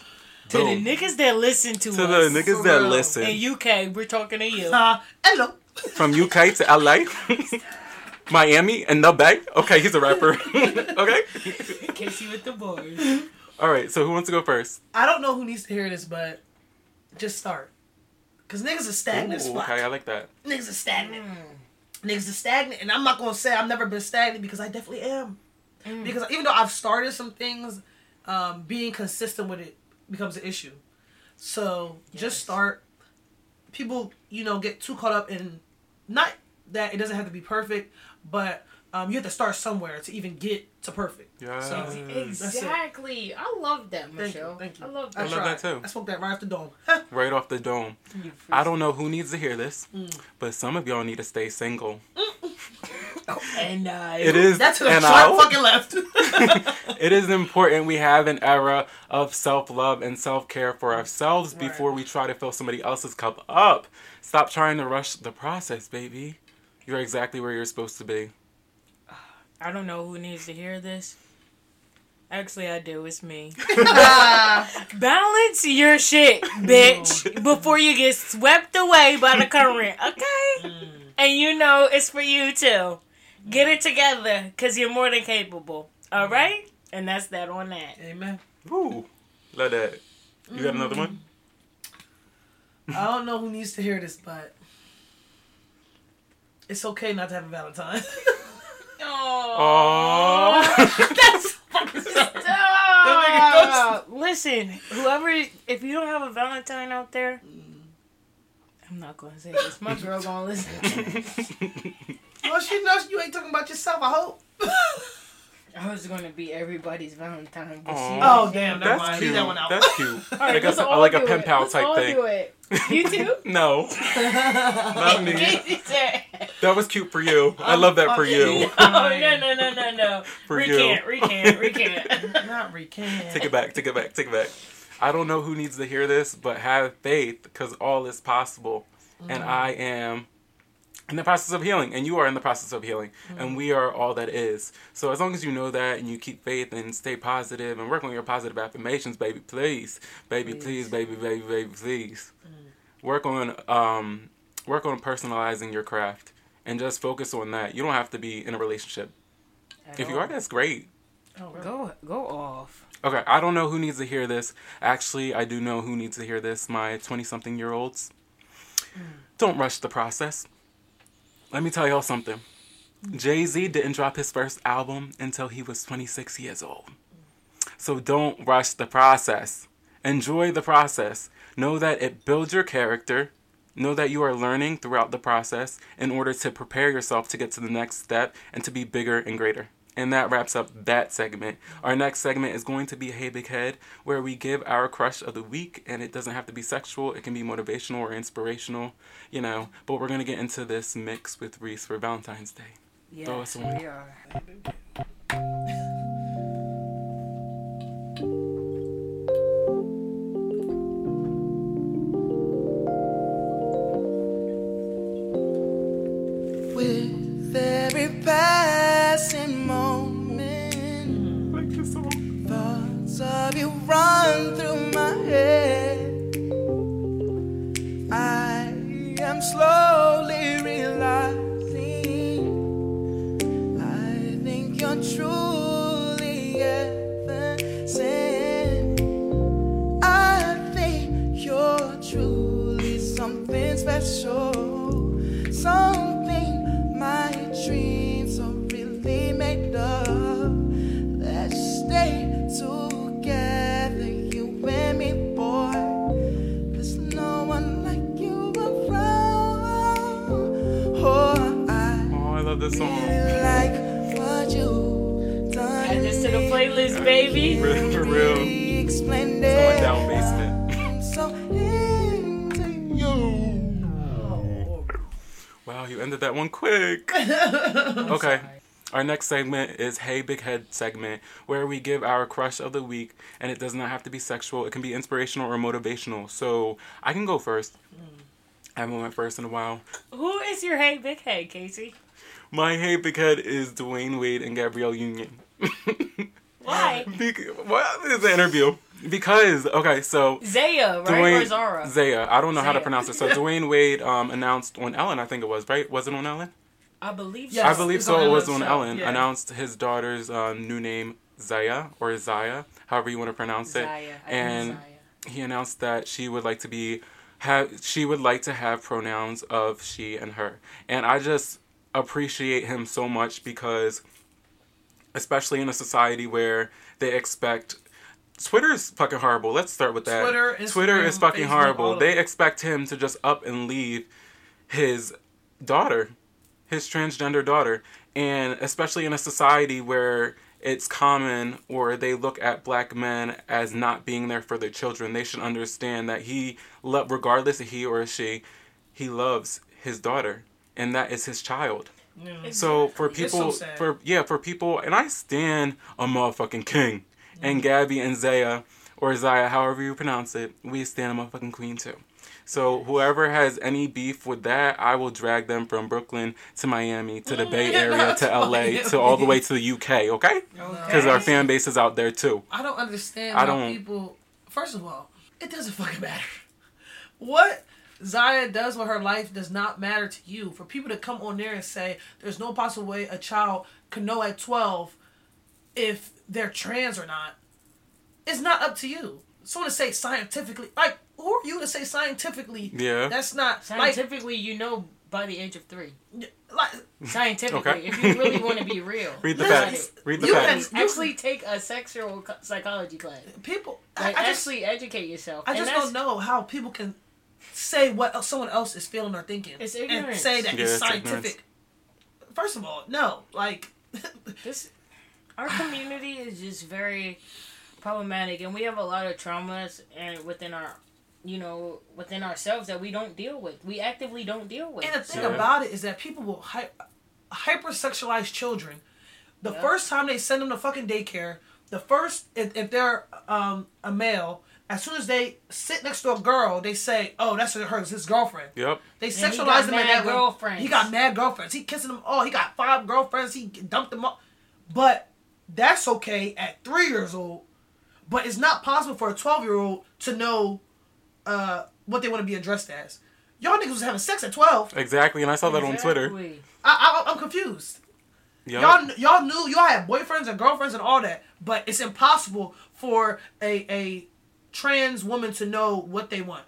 to the niggas that listen to, To the us. niggas For that real. listen In UK, we're talking to you. Uh, hello. <laughs> from UK to LA, Miami, and the Bay. Okay, he's a rapper. okay. Casey with the boys. All right. So who wants to go first? I don't know who needs to hear this, but just start. Cause niggas are stagnant Ooh, okay, I like that. Niggas are stagnant. Niggas are stagnant, and I'm not gonna say I've never been stagnant because I definitely am. Because even though I've started some things, um, being consistent with it becomes an issue. So just start. People, you know, get too caught up in not that it doesn't have to be perfect, but um, you have to start somewhere to even get to perfect. Yeah. So. Exactly. I love that, Thank Michelle. you. Thank you. I love I, that. love that too. I smoked that right off the dome. <laughs> Right off the dome. I don't know who needs to hear this, but some of y'all need to stay single. <laughs> And uh, It is, That's a and sharp I- fucking left. <laughs> it is important we have an era of self love and self care for ourselves before we try to fill somebody else's cup up. Stop trying to rush the process, baby. You're exactly where you're supposed to be. I don't know who needs to hear this. Actually, I do. It's me. <laughs> <laughs> Balance your shit, bitch, before you get swept away by the current, <laughs> okay? Mm. And you know it's for you too. Get it together, because you're more than capable, all mm. right? And that's that on that. Amen. Woo. Love that. You got another one? Mm. I don't know who needs to hear this, but it's okay not to have a Valentine. <laughs> Oh. Uh, listen, whoever, if you don't have a Valentine out there, I'm not gonna say this. My girl gonna listen. well, <laughs> she knows you ain't talking about yourself. I hope. <laughs> I was gonna be everybody's Valentine. But Aw. Oh damn, That's mind. cute. That one out. That's cute. <laughs> All right, like let's a, all like a do pen it. pal Let's type all thing. do it. <laughs> You too? No. Not <laughs> me. That was cute for you. I love that for you. Oh no no no no no! For you. recant, recant, recant. Not recant. Take it back, take it back, take it back. I don't know who needs to hear this, but have faith because all is possible. And mm-hmm. I am in the process of healing, and you are in the process of healing, and mm-hmm. we are all that is. So as long as you know that and you keep faith and stay positive and work on your positive affirmations, baby, please, baby, please, baby, baby, baby, please, mm. work on um, work on personalizing your craft and just focus on that. You don't have to be in a relationship. If you are, that's great. Oh, go go off. Okay, I don't know who needs to hear this. Actually, I do know who needs to hear this. My 20 something year olds. Mm. Don't rush the process. Let me tell y'all something. Jay Z didn't drop his first album until he was 26 years old. So don't rush the process. Enjoy the process. Know that it builds your character. Know that you are learning throughout the process in order to prepare yourself to get to the next step and to be bigger and greater. And that wraps up that segment. Our next segment is going to be Hey Big Head, where we give our crush of the week, and it doesn't have to be sexual, it can be motivational or inspirational, you know. But we're going to get into this mix with Reese for Valentine's Day. Yes, Throw us we are. With every passing run through my head. I am slowly song. like what you done. Add this to the playlist, baby. Real, for real. Explain Going down basement. So. Wow, you ended that one quick. <laughs> okay. Our next segment is Hey Big Head segment, where we give our crush of the week, and it does not have to be sexual. It can be inspirational or motivational. So I can go first. I haven't went first in a while. Who is your hey big head, Casey? My hate Big Head is Dwyane Wade and Gabrielle Union. <laughs> Why? Bec- what is the interview? Because okay, so Zaya, right? Dwyane or Zara? Zaya. I don't know how to pronounce it. So <laughs> Dwyane Wade um, announced on Ellen, I think it was right. Was it on Ellen? I believe so. Yes. I believe so. It was on show, Ellen. yeah. Announced his daughter's uh, new name, Zaya or Zaya, however you want to pronounce it. Zaya. I think and Zaya. he announced that she would like to be have she would like to have pronouns of she and her. And I just appreciate him so much because especially in a society where they expect Twitter's fucking horrible. Let's start with that. Twitter, Twitter is fucking Facebook, horrible. They expect him to just up and leave his daughter, his transgender daughter, and especially in a society where it's common or they look at black men as not being there for their children, they should understand that he, regardless of he or she, he loves his daughter, and that is his child. So for It's so people, for yeah, for people, and I stand a motherfucking king, and Mm-hmm. Gabby and Zaya or Zaya, however you pronounce it, we stand a motherfucking queen too. So whoever has any beef with that, I will drag them from Brooklyn to Miami to the Bay <laughs> Area to LA to all the way <laughs> to the UK. Okay? Because our fan base is out there too. I don't understand I don't- people. First of all, it doesn't fucking matter. What Zaya does with her life does not matter to you. For people to come on there and say there's no possible way a child can know at 12 if they're trans or not, it's not up to you. Someone to say scientifically, like, who are you to say scientifically? Yeah. That's not like, Scientifically, you know by the age of three. like Scientifically, Okay. if you really want to be real. <laughs> Read the look facts. it. Read the You facts. can- Actually, take a sexual psychology class. people. Like, I, I just, actually educate yourself. I just that's- don't know how people can say what someone else is feeling or thinking It's and say that Yeah, it's it's scientific. ignorance. First of all, no, like <laughs> This, our community is just very problematic, and we have a lot of traumas and within our, you know, within ourselves that we don't deal with. We actively don't deal with. And the thing Yeah. about it is that people will hy- hypersexualize children. The Yeah. first time they send them to fucking daycare, the first if, if they're um, a male, as soon as they sit next to a girl, they say, "Oh, that's her, his girlfriend." Yep. They he sexualize got them in mad that way. girlfriends. He got mad girlfriends. He kissing them. Oh, he got five girlfriends. He dumped them up. But that's okay at three years old. But it's not possible for a twelve year old to know uh, what they want to be addressed as. Y'all niggas was having sex at twelve. Exactly. And I saw that on Twitter. I, I, I'm confused. Yep. Y'all, y'all knew y'all had boyfriends and girlfriends and all that, but it's impossible for a a trans woman to know what they want.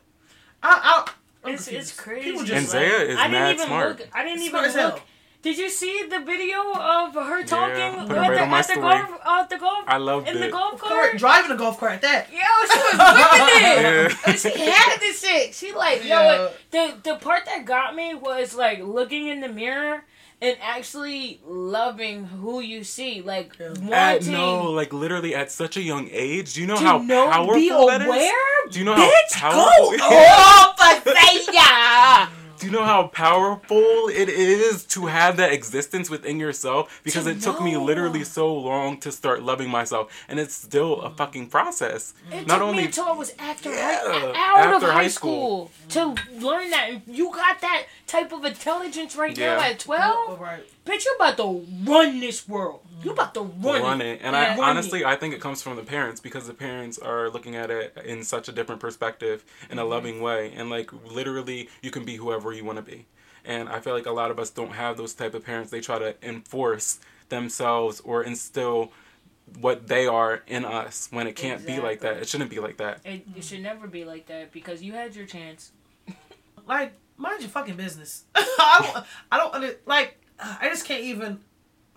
I, I I'm It's, it's crazy. People And just Zaya is I didn't even smart. look. I didn't Smart even look. Did you see the video of her talking put it at, right the, on my at the story. golf at the golf I loved in the golf Cart, cart? driving a golf cart at that. Yo, she was whipping it. <laughs> Yeah. She had this shit. She like, yo, Yeah. what- the the part that got me was like looking in the mirror and actually loving who you see, like At, wanting no, like literally at such a young age. Do you know how know, powerful be that is? Do you know Bitch, how powerful? go <laughs> off. Do you know how powerful it is to have that existence within yourself? Because To it took me literally so long to start loving myself, and it's still a fucking process. It Not took only me until I was after Yeah, high, out after of high high school, to learn that. You got that type of intelligence right now at twelve. Right. Bitch, you about to run this world. You about to run, run it. it. And Yeah. I Run it. honestly, I think it comes from the parents because the parents are looking at it in such a different perspective, in a Mm-hmm. loving way, and like literally, you can be whoever you want to be. And I feel like a lot of us don't have those type of parents. They try to enforce themselves or instill what they are in us when it can't be like that. It shouldn't be like that. It, it should never be like that because you had your chance. <laughs> Like, mind your fucking business. <laughs> I don't. I don't under like. <sighs> I just can't even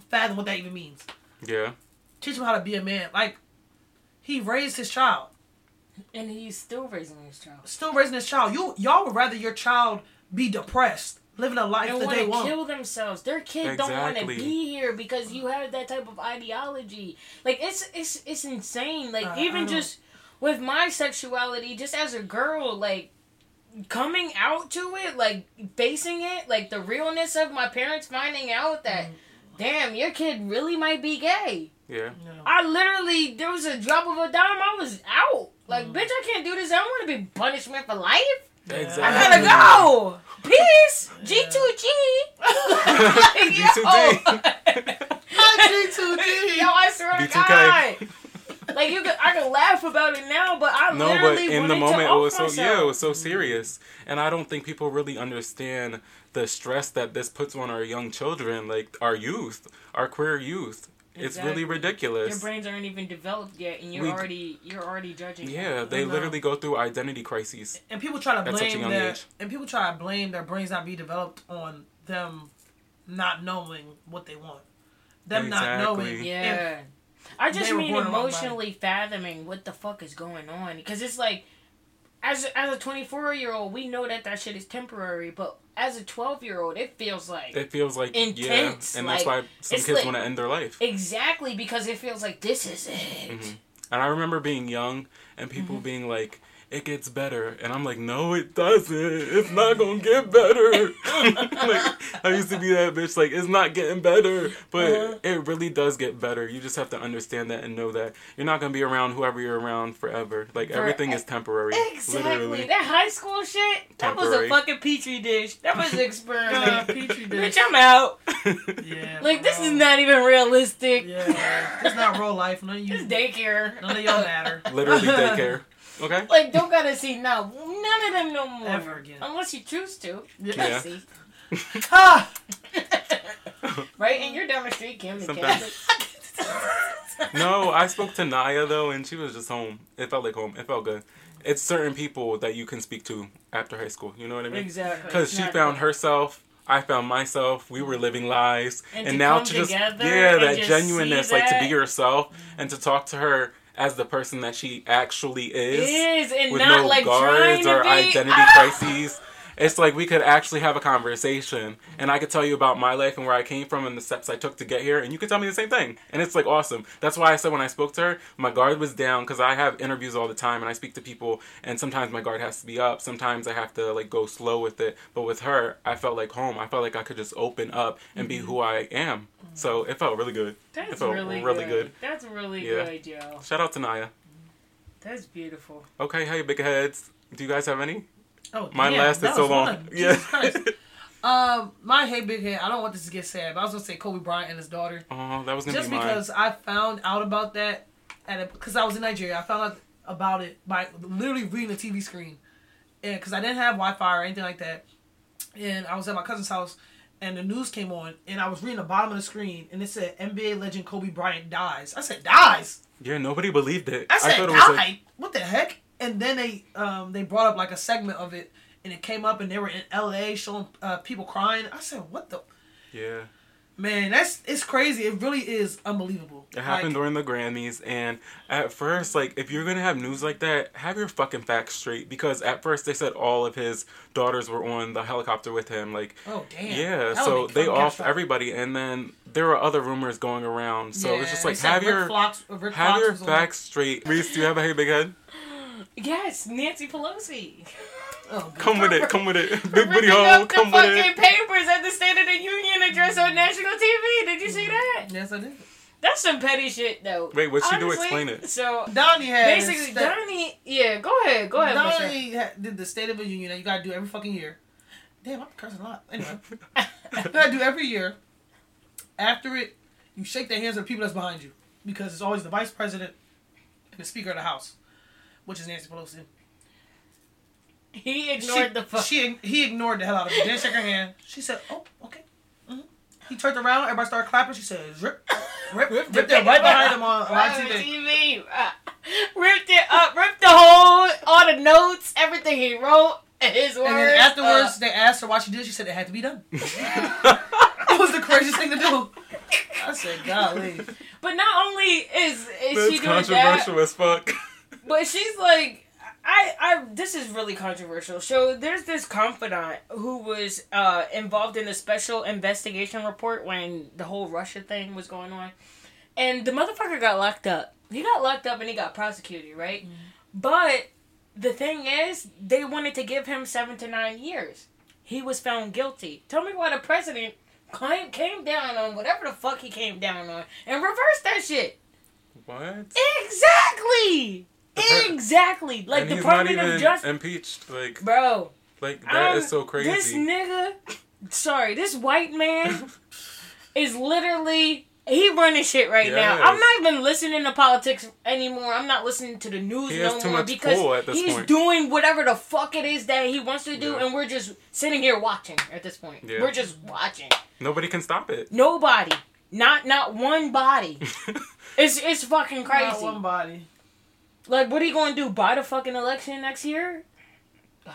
fathom what that even means. Yeah. Teach him how to be a man. Like, he raised his child. And he's still raising his child. Still raising his child. You y'all would rather your child be depressed, living a life And that want they to want. kill themselves. Their kid don't want to be here because you have that type of ideology. Like it's it's it's insane. Like Uh, even just with my sexuality, just as a girl, like coming out to it, like facing it, like the realness of my parents finding out that, Mm. damn, your kid really might be gay. Yeah. I literally there was a drop of a dime, I was out. Like, Mm. bitch, I can't do this. I don't want to be punishment for life. Exactly. I gotta go. Peace. G two G. <laughs> G2G. <laughs> Yo, I swear to B2K. God. Like you could, I can laugh about it now, but I No, but literally in the moment to it off was so yeah, it was so serious, and I don't think people really understand the stress that this puts on our young children, like our youth, our queer youth. It's really ridiculous. Your brains aren't even developed yet, and you're We- already you're already judging. Yeah, them. they I know. literally go through identity crises. And people try to At such a blame young their age. and people try to blame their brains not be developed on them not knowing what they want. Them not knowing. Exactly. Yeah. I just mean born in the wrong emotionally fathoming what the fuck is going on because it's like as as a 24 year old we know that that shit is temporary but as a 12 year old it feels like It feels like Intense, yeah, and that's like, why some kids like- want to end their life. exactly because it feels like this is it Mhm. And I remember being young and people Mm-hmm. being like, "It gets better," and I'm like, "No, it doesn't. It's not gonna get better." <laughs> like I used to be that bitch. Like it's not getting better, but Uh-huh. it really does get better. You just have to understand that and know that you're not gonna be around whoever you're around forever. Like For- everything is temporary. exactly Literally. that high school shit temporary. that was a fucking petri dish that was an experiment Petri <laughs> dish. bitch i'm out <laughs> Yeah. like this is not even realistic Yeah. It's not real life. None of you. this daycare None of y'all matter. Literally daycare. <laughs> Okay. like don't gotta see now none of them no more Ever again. unless you choose to Yeah. see <laughs> Ah! <laughs> right and you're down the street kim Sometimes. No, I spoke to Naya though, and she was just home. It felt like home. It felt good. It's certain people that you can speak to after high school. You know what I mean? exactly Because she Not- found herself. I found myself. We were living lives, And and, to now come to just yeah, that genuineness, see like to be yourself and to talk to her as the person that she actually is, is and with not no like trying guards or be identity Ah! crises. It's like we could actually have a conversation, and I could tell you about my life and where I came from and the steps I took to get here, and you could tell me the same thing. And it's like awesome. That's why I said when I spoke to her, my guard was down because I have interviews all the time, and I speak to people, and sometimes my guard has to be up. Sometimes I have to like go slow with it. But with her, I felt like home. I felt like I could just open up and be who I am. So it felt really good. it That's felt really, really good. good. That's really Yeah. good, yo. Shout out to Naya. That's beautiful. Okay, hey big heads. Do you guys have any? Oh, Mine damn, lasted so long. one. <laughs> Yeah. Um, my hey big head. I don't want this to get sad, but I was gonna say Kobe Bryant and his daughter. Oh, that was gonna Just be mine. because I found out about that at because I was in Nigeria. I found out about it by literally reading the TV screen, and because I didn't have Wi-Fi or anything like that, and I was at my cousin's house, and the news came on, and I was reading the bottom of the screen, and it said NBA legend Kobe Bryant dies. I said dies. Yeah, nobody believed it. I said thought it died. was like what the heck? And then they um they brought up like a segment of it, and it came up, and they were in L.A. showing uh, people crying. I said, what the yeah. man? That's it's crazy. It really is unbelievable. It happened Like, during the Grammys, and at first, like, if you're gonna have news like that, have your fucking facts straight. Because at first they said all of his daughters were on the helicopter with him, like, Oh damn. yeah. That So they off everybody, and then there were other rumors going around. So it's just like have your Rick have your on- facts straight. Reese, do you have a hey big head? <laughs> Yes, Nancy Pelosi. Oh, Come with it, come with it, big booty Ripping hole, up the come with the fucking it. papers at the State of the Union address on national TV. Did you see mm-hmm. that? Yes, I did. That's some petty shit, though. Wait, what'd she do? Explain it. So Donnie had basically, this- Donnie. Yeah, go ahead, go ahead. Michelle. Donnie had, did the State of the Union that you gotta do every fucking year. Damn, I'm cursing a lot. Anyway, you <laughs> gotta do every year. After it, you shake the hands of the people that's behind you because it's always the vice president and the speaker of the house, which is Nancy Pelosi. He ignored she, the fuck. She he ignored the hell out of me. Didn't shake her hand. She said, "Oh, okay." hmm He turned around. Everybody started clapping. She said, "Rip, rip, rip, rip it right behind him on live TV." TV. Ripped it up, ripped the whole, all the notes, everything he wrote, his words. And then afterwards, uh, they asked her why she did. it. She said it had to be done. <laughs> it was the craziest thing to do. I said, "Golly." but not only is is she doing that, controversial as fuck. But she's like, I, I, this is really controversial. So there's this confidant who was uh, involved in a special investigation report when the whole Russia thing was going on, and the motherfucker got locked up. He got locked up and he got prosecuted, right? But the thing is, they wanted to give him seven to nine years. He was found guilty. Tell me why the president came came down on whatever the fuck he came down on and reversed that shit. What? Exactly. Pre- Exactly. Like and he's Department not of Justice, impeached. Like, bro. like that is um, so crazy. This nigga, sorry, this white man <laughs> is literally he running shit right now. I'm not even listening to politics anymore. I'm not listening to the news He no too more much because pull at this he's point. doing whatever the fuck it is that he wants to do, Yeah. and we're just sitting here watching at this point. Yeah. We're just watching. Nobody can stop it. Nobody, not not one body. <laughs> it's it's fucking crazy. Not one body. Like, what are you gonna do? Buy the fucking election next year? <sighs>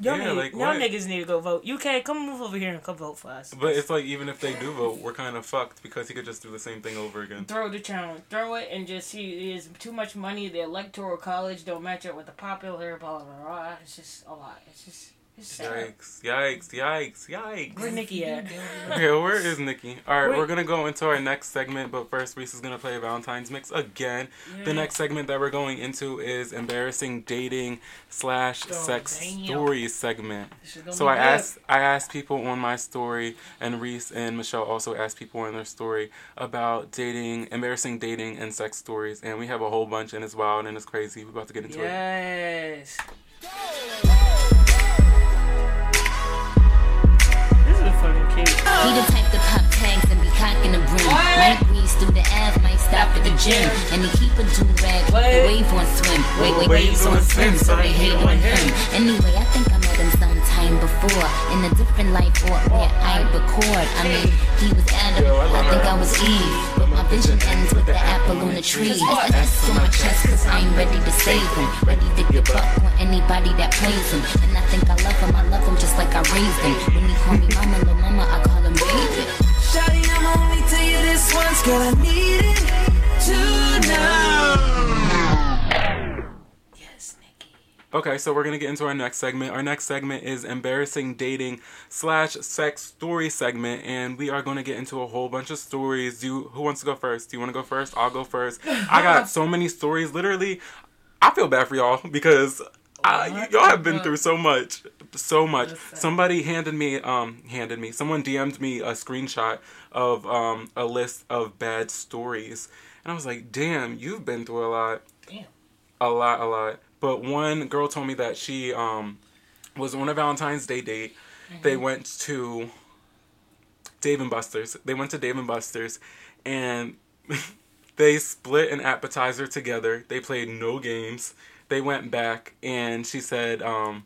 Y'all, Yeah, need, like, y'all niggas need to go vote. UK, come move over here and come vote for us. But it's like even if they do vote, we're kind of fucked because he could just do the same thing over again. throw the challenge, throw it, and just see is too much money. The electoral college don't match up with the popular. Blah blah blah. It's just a lot. It's just. Yikes! Yikes! Yikes! Yikes! Where Nikki at? Okay, where is Nikki? All right, Wait. we're gonna go into our next segment, but first, Reese is gonna play a Valentine's mix again. The mm. next segment that we're going into is embarrassing dating slash Oh, sex damn. stories segment. This shit gonna So I good. asked I asked people on my story, and Reese and Michelle also asked people on their story about dating, embarrassing dating and sex stories, and we have a whole bunch, and it's wild and it's crazy. We're about to get into it. Yes. Is a fucking cute. He the type to pop tags and be cocking the brim. Might breeze through the Ave, might stop at the gym. And he keep a do rag, the wave on swim. Wait, wait, waves on swim, so they hate on him. Anyway, I think I met him sometime before. In a different life or where I record. I mean, he was Adam, I think I was Eve. Vision ends with the apple on the tree. S on my chest, cause I'm ready to save him. Ready to give up on anybody that plays him. And I think I love him, I love him just like I raised him. When he call me mama, little mama, I call him baby. Shawty, I'm only tell you this once, girl, I need it to Okay, so we're gonna get into our next segment. Our next segment is embarrassing dating slash sex story segment, and we are gonna get into a whole bunch of stories. Do you, who wants to go first? Do you want to go first? I'll go first. <laughs> I got so many stories. Literally, I feel bad for y'all because I, y'all have been through so much, so much. Somebody handed me, um, handed me. Someone DM'd me a screenshot of um a list of bad stories, and I was like, damn, you've been through a lot Damn. a lot, a lot. But one girl told me that she um was on a Valentine's Day date. They went to Dave and Buster's. They went to Dave and Buster's, and <laughs> they split an appetizer together. They played no games. They went back, and she said um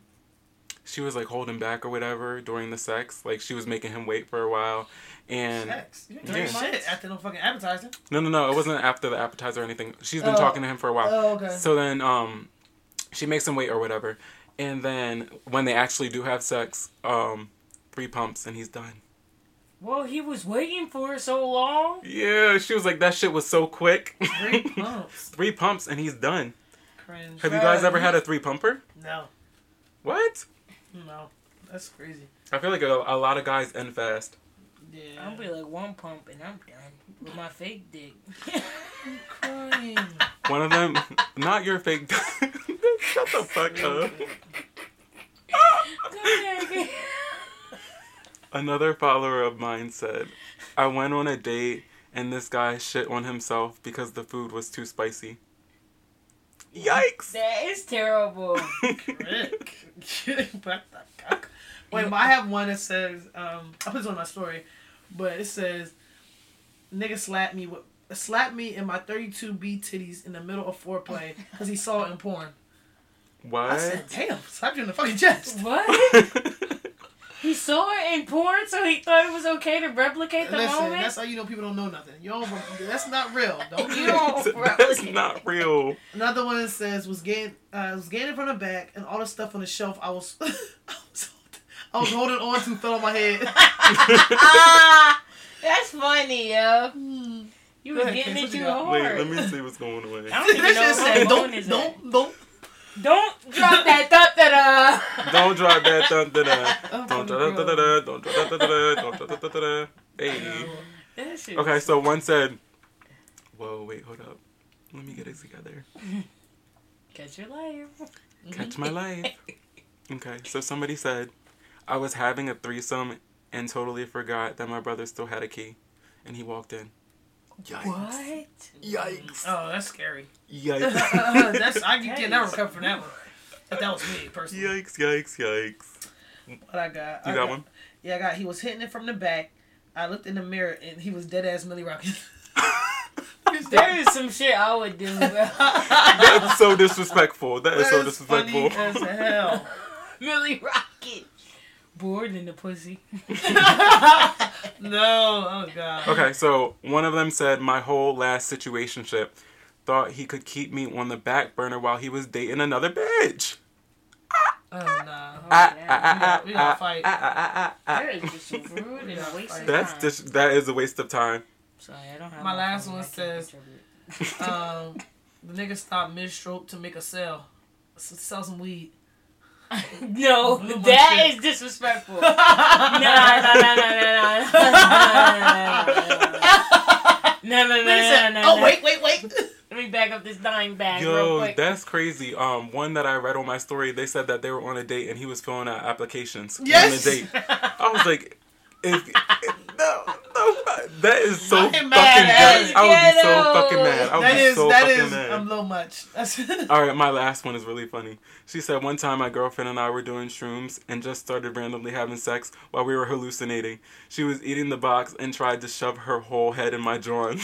she was like holding back or whatever during the sex. Like she was making him wait for a while. And Sex. You ain't Yeah. shit after no fucking appetizer. no, no, no. It wasn't after the appetizer or anything. She's been Oh. talking to him for a while. Oh, okay. So then, um, she makes him wait or whatever, and then when they actually do have sex, um, three pumps and he's done. Well, he was waiting for so long. Yeah, she was like, that shit was so quick. Three <laughs> pumps. three pumps and he's done. Cringe. Have you guys ever had a three pumper? No. What? No. That's crazy. I feel like a, a lot of guys end fast. Yeah. I'll be like one pump and I'm done with my fake dick. <laughs> crying. One of them, not your fake. Dick. <laughs> Shut the fuck up. Another follower of mine said, I went on a date and this guy shit on himself because the food was too spicy. Yikes! that is terrible. <laughs> Rick. What the fuck? Wait, I have one that says, um, I put this on my story, but it says, nigga slapped me with slapped me in my 32B titties in the middle of foreplay <laughs> because he saw it in porn. What? I said, What? damn, slapped you in the fucking chest. What? <laughs> he saw it in porn, so he thought it was okay to replicate the Listen, moment. that's how you know people don't know nothing. You don't, that's not real. Don't <laughs> You do don't. That's not real. Another one says was getting uh, was getting from the back and all the stuff on the shelf I was I was, I was holding on to fell on my head. <laughs> ah, that's funny, yo. You Go were ahead, getting Chris, it what too hard. Wait, let me see what's going away. I don't even know That shit what said, don't is don't don't Don't drop <laughs> that da da da. Don't drop that dun da da. Oh, Don't drop da da da. Don't drop da da da. Don't drop da da da. Hey. That shit. Okay, so one said, "Whoa, wait, hold up. Let me get it together. Catch your life. Catch my life." <laughs> Okay, so somebody said, "I was having a threesome and totally forgot that my brother still had a key, and he walked in." Yikes! What? Yikes! Oh, that's scary. Yikes! <laughs> that's I can never recover from that one. If that was me personally. Yikes! Yikes! Yikes! What I got? You I got one? Yeah, I got. He was hitting it from the back. I looked in the mirror and he was dead ass Millie Rocket. <laughs> There is some shit I would do. That's so disrespectful. That is so That is funny disrespectful. as hell. <laughs> Millie Rocket. Bored in the pussy. <laughs> No, oh god. Okay, so one of them said my whole last situationship thought he could keep me on the back burner while he was dating another bitch. Oh nah. Ah, ah, ah, ah, we gotta ah, fight. ah, ah, ah, ah. That is just rude and a waste of That's time. just that is a waste of time. Sorry, I don't have My last phone. one I can't says, contribute. <laughs> um, the nigga stopped mid stroke to make a sale, S- sell some weed. No, that is disrespectful. nah, nah, nah, nah, nah, nah. No, no, no, Nigga no, said, no, oh no. wait, wait, wait. Let me back up this dime bag real Yo, quick. that's crazy. Um, one that I read on my story, they said that they were on a date and he was filling out applications Yes. on a date. I was like, if, no, no, that is so I fucking am mad at. I would be so ghetto. fucking mad. I would That be is so that fucking is mad. a little much. <laughs> All right, my last one is really funny. She said one time my girlfriend and I were doing shrooms and just started randomly having sex while we were hallucinating. She was eating the box and tried to shove her whole head in my jaw. <laughs>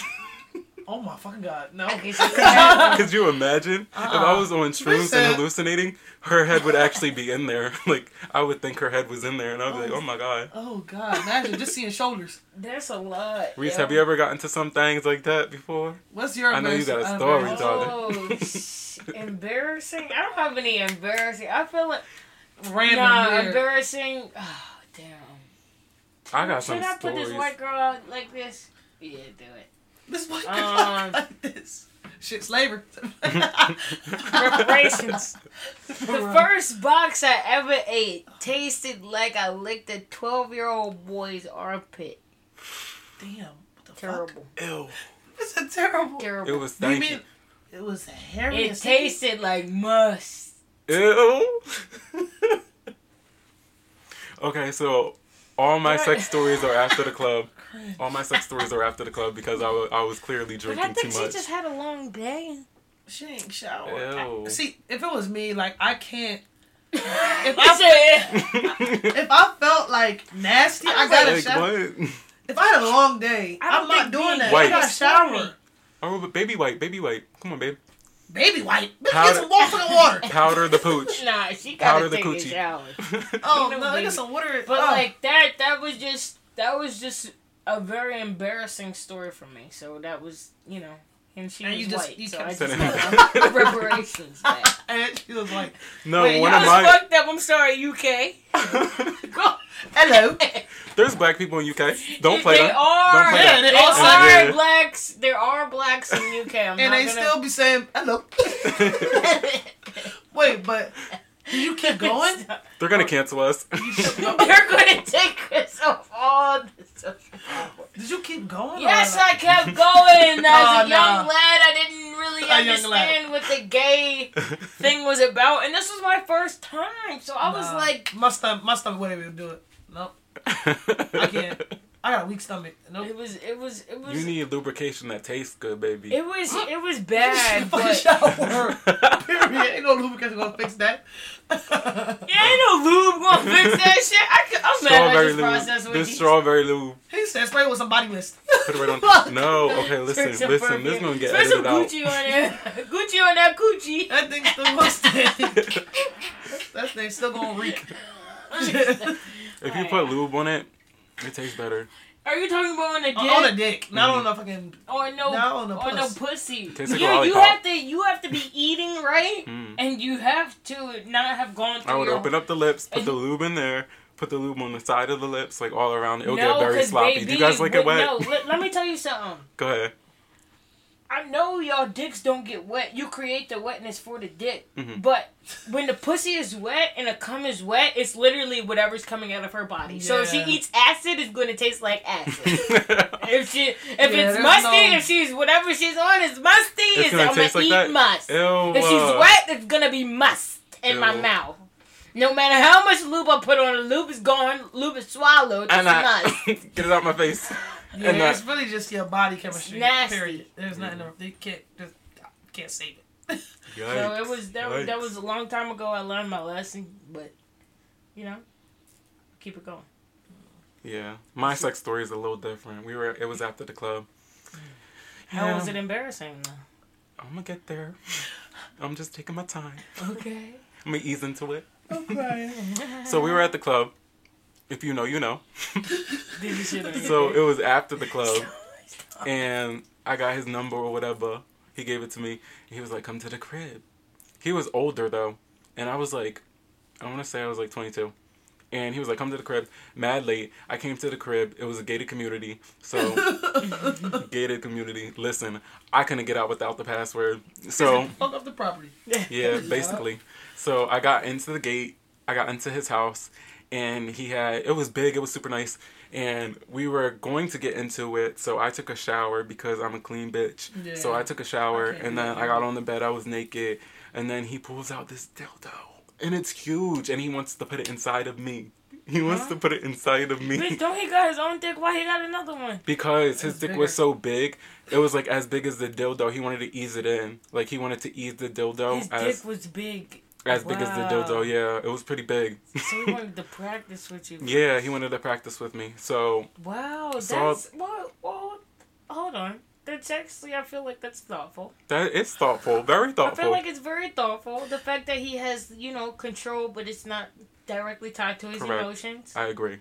oh my fucking god, no. <laughs> Okay, <laughs> Could you imagine if I was on shrooms and hallucinating? Her head would actually be in there. <laughs> Like I would think her head was in there, and I'd be like, "Oh, oh my god." Oh god, imagine just seeing shoulders. That's a lot. Reese, yo. have you ever gotten to some things like that before? What's your? I know you got a embarrassing- story, embarrassing- dog. Oh, sh- embarrassing? I don't have any embarrassing. I feel like Random. nah, weird. embarrassing. Oh, damn. I got Should some I put this white girl out like this? Yeah, do it. This white girl Um, like this. Shit, slavery. <laughs> Reparations. the first box I ever ate tasted like I licked a 12 year old boy's armpit. Damn. What the fuck? Terrible. Ew. It's a terrible. Terrible. It was You thank mean you. it was hairy? It and sticky? tasted like must. Ew. <laughs> okay, so all my sex stories are after the club. <laughs> All my sex stories are after the club because I wa- I was clearly But I drinking think too she much. just had a long day. She ain't showered. Ew. See, if it was me, like I can't. <laughs> If I I said, if I felt like nasty, I gotta like shower. what? If I had a long day, I don't I'm not doing that. White. I gotta shower. Oh, but baby white, baby white. Come on, babe. Baby white. Bitch, Powder- get some more fucking water. <laughs> Powder the pooch. <laughs> nah, she gotta the take a coochie. shower. Oh You know, no, baby. get some water. But oh. like that, that was just that was just a very embarrassing story for me. So that was, you know, and she And was you just- white. you so kept I just got reparations. <laughs> back. and she was like, No, Wait, one y'all of That's my fucked up. I'm sorry, UK. <laughs> "Hello." there's black people in UK. Don't play they that. are. Don't play Yeah, that. they all There are Yeah. blacks. There are blacks in UK. I'm and not they gonna, still be saying hello. <laughs> Wait, but did you keep going? <laughs> They're gonna cancel us. <laughs> They're gonna take us off all the social Did you keep going? Yes, I kept going. As Oh, a young no. lad, I didn't really A understand what the gay <laughs> thing was about, and this was my first time, so I was Nah. like, my stomach, my stomach wouldn't do it. Nope, I can't. I got a weak stomach. Nope. it was, it was, it was, you need lubrication that tastes good, baby. it was, it was bad, but shower. <laughs> Period. Ain't no lubrication gonna fix that. yeah, Ain't no lube gonna fix that shit. I could, I'm mad about Strawberry this lube. process with This strawberry lube. He said spray with some body mist. Put it right on. <laughs> No, okay, listen, Spray some listen. This perfume. gonna get Spray some edited out. Gucci on there. Gucci on that coochie. That thing still gonna <laughs> that thing still gonna reek. If you put lube on it, it tastes better. Are you talking about on a dick? on a dick, not Mhm. on a fucking. Or no, Not on the or no puss. pussy. Tastes like you, a you have to you have to be eating right, Mm. and you have to not have gone through I would your open up the lips, put the lube in there, put the lube on the side of the lips, like all around. It'll no, get very sloppy. baby, Do you guys like it wet? No, let, let me tell you something. Go ahead. I know y'all dicks don't get wet. You create the wetness for the dick. Mhm. But when the pussy is wet and the cum is wet, it's literally whatever's coming out of her body. So if she eats acid, it's going to taste like acid. <laughs> if she, if Yeah, it's musty, no- if she's whatever she's on is musty, It's it's, gonna I'm gonna like eat that? must. Ew, If she's uh, wet, it's gonna be must in my mouth. No matter how much lube I put on, the lube is gone, lube is swallowed. It's And I must. <laughs> get it out my face. <laughs> Yeah, and it's really just your body chemistry. nasty. Period. There's nothing. else. They can't. Just, can't save it. <laughs> So it was that, was that was a long time ago. I learned my lesson, but you know, keep it going. Yeah, my sex story is a little different. We were. It was after the club. How Yeah. was it embarrassing though? I'm gonna get there. I'm just taking my time. Okay. <laughs> I'm gonna ease into it. Okay. <laughs> So we were at the club. If you know, you know. <laughs> Did you shit on your So it was after the club, <laughs> and I got his number or whatever. He gave it to me. He was like, "Come to the crib." He was older though, and I was like, I want to say I was like 22. And he was like, "Come to the crib." Mad late. I came to the crib. It was a gated community, so <laughs> gated community. Listen, I couldn't get out without the password. So fuck up the property. yeah, basically. So I got into the gate. I got into his house, and he had it was big. It was super nice, and we were going to get into it. So I took a shower because I'm a clean bitch. So I took a shower, and then. I got on the bed. I was naked, and then he pulls out this dildo, and it's huge, and he wants to put it inside of me. He wants Huh? to put it inside of me. Bitch, don't he got his own dick? Why he got another one? Because his dick bigger. was so big, it was like as big as the dildo. He wanted to ease it in, like he wanted to ease the dildo His as dick was big. As big as the Wow. dildo. Yeah, it was pretty big. So he wanted to practice with you. <laughs> yeah, he wanted to practice with me. So Wow, that's So- well, well. Hold on. That's actually, I feel like that's thoughtful. that it's thoughtful, very thoughtful. I feel like it's very thoughtful. The fact that he has, you know, control, but it's not directly tied to his Correct. emotions. I agree.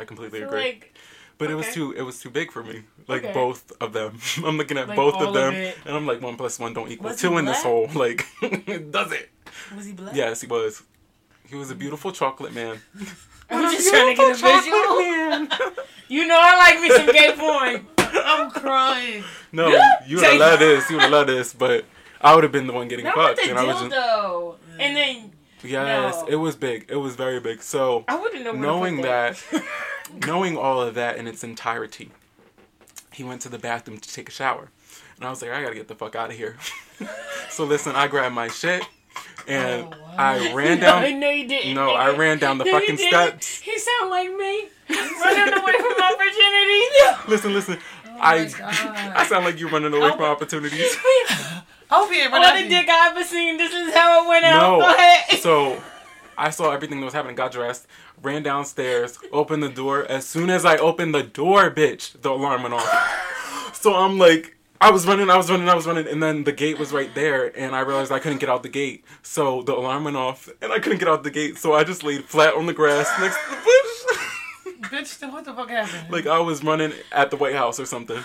I completely I agree. like but it was too it was too big for me. Like Okay. both of them. <laughs> I'm looking at Like both of of them, it. and I'm like one plus one don't equal Was two in this hole. Like, does <laughs> it? <laughs> was he black? Yes, he was. He was a beautiful chocolate man. I'm just trying to get a visual. <laughs> you know I like me some gay porn. I'm crying. No, <laughs> you would have loved this. You would have loved this, but I would have been the one getting Not with fucked, the and I was just dildo. And then yes, No. it was big. It was very big. So I wouldn't know knowing that, that. knowing all of that in its entirety, he went to the bathroom to take a shower, and I was like, I gotta get the fuck out of here. so listen, I grabbed my shit. And Oh, I ran down. <laughs> No, no, you didn't. No, I ran down the No, you fucking didn't. steps. He sound like me, running away from opportunity. <laughs> Listen, listen. Oh I I sound like you running away from opportunities. I hope he ain't All the dick I ever seen. This is how it went out. Go ahead. No. So I saw everything that was happening, got dressed, ran downstairs, opened the door. As soon as I opened the door, bitch, the alarm went off. <laughs> So I'm like, I was running, I was running, I was running, and then the gate was right there, and I realized I couldn't get out the gate. So the alarm went off, and I couldn't get out the gate. So I just laid flat on the grass next to the bush. <laughs> Bitch, then what the fuck happened? like I was running at the White House or something.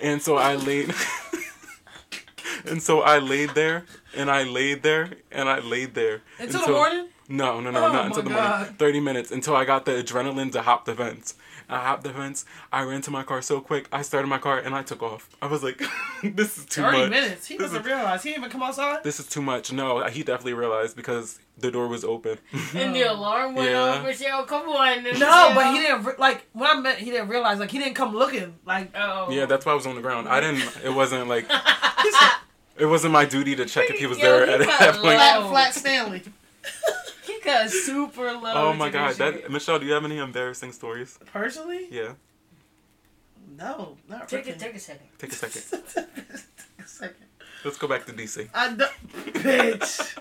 And so I laid <laughs> And so I laid there and I laid there and I laid there. Until the morning? No, no, no, Oh not until the God. morning. Thirty minutes until I got the adrenaline to hop the fence. I hopped the fence. I ran to my car so quick. I started my car and I took off. I was like, <laughs> "This is too 30 much. minutes. He This doesn't is- realize. He didn't even come outside. This is too much." No, he definitely realized because the door was open. <laughs> And the alarm went Yeah. off. Michelle, come on. No, Michelle. but he didn't, re- like, when I meant he didn't realize, like, he didn't come looking. Like, oh. Yeah, that's why I was on the ground. I didn't. It wasn't like. <laughs> It wasn't my duty to check if he was Yo, there he at that point. flat, flat Stanley. He got super low. Oh my god, that. Michelle, do you have any embarrassing stories? Personally? Yeah, No, not Take really. it. Take a second. take a second. <laughs> a second. Let's go back to DC. I don't, bitch.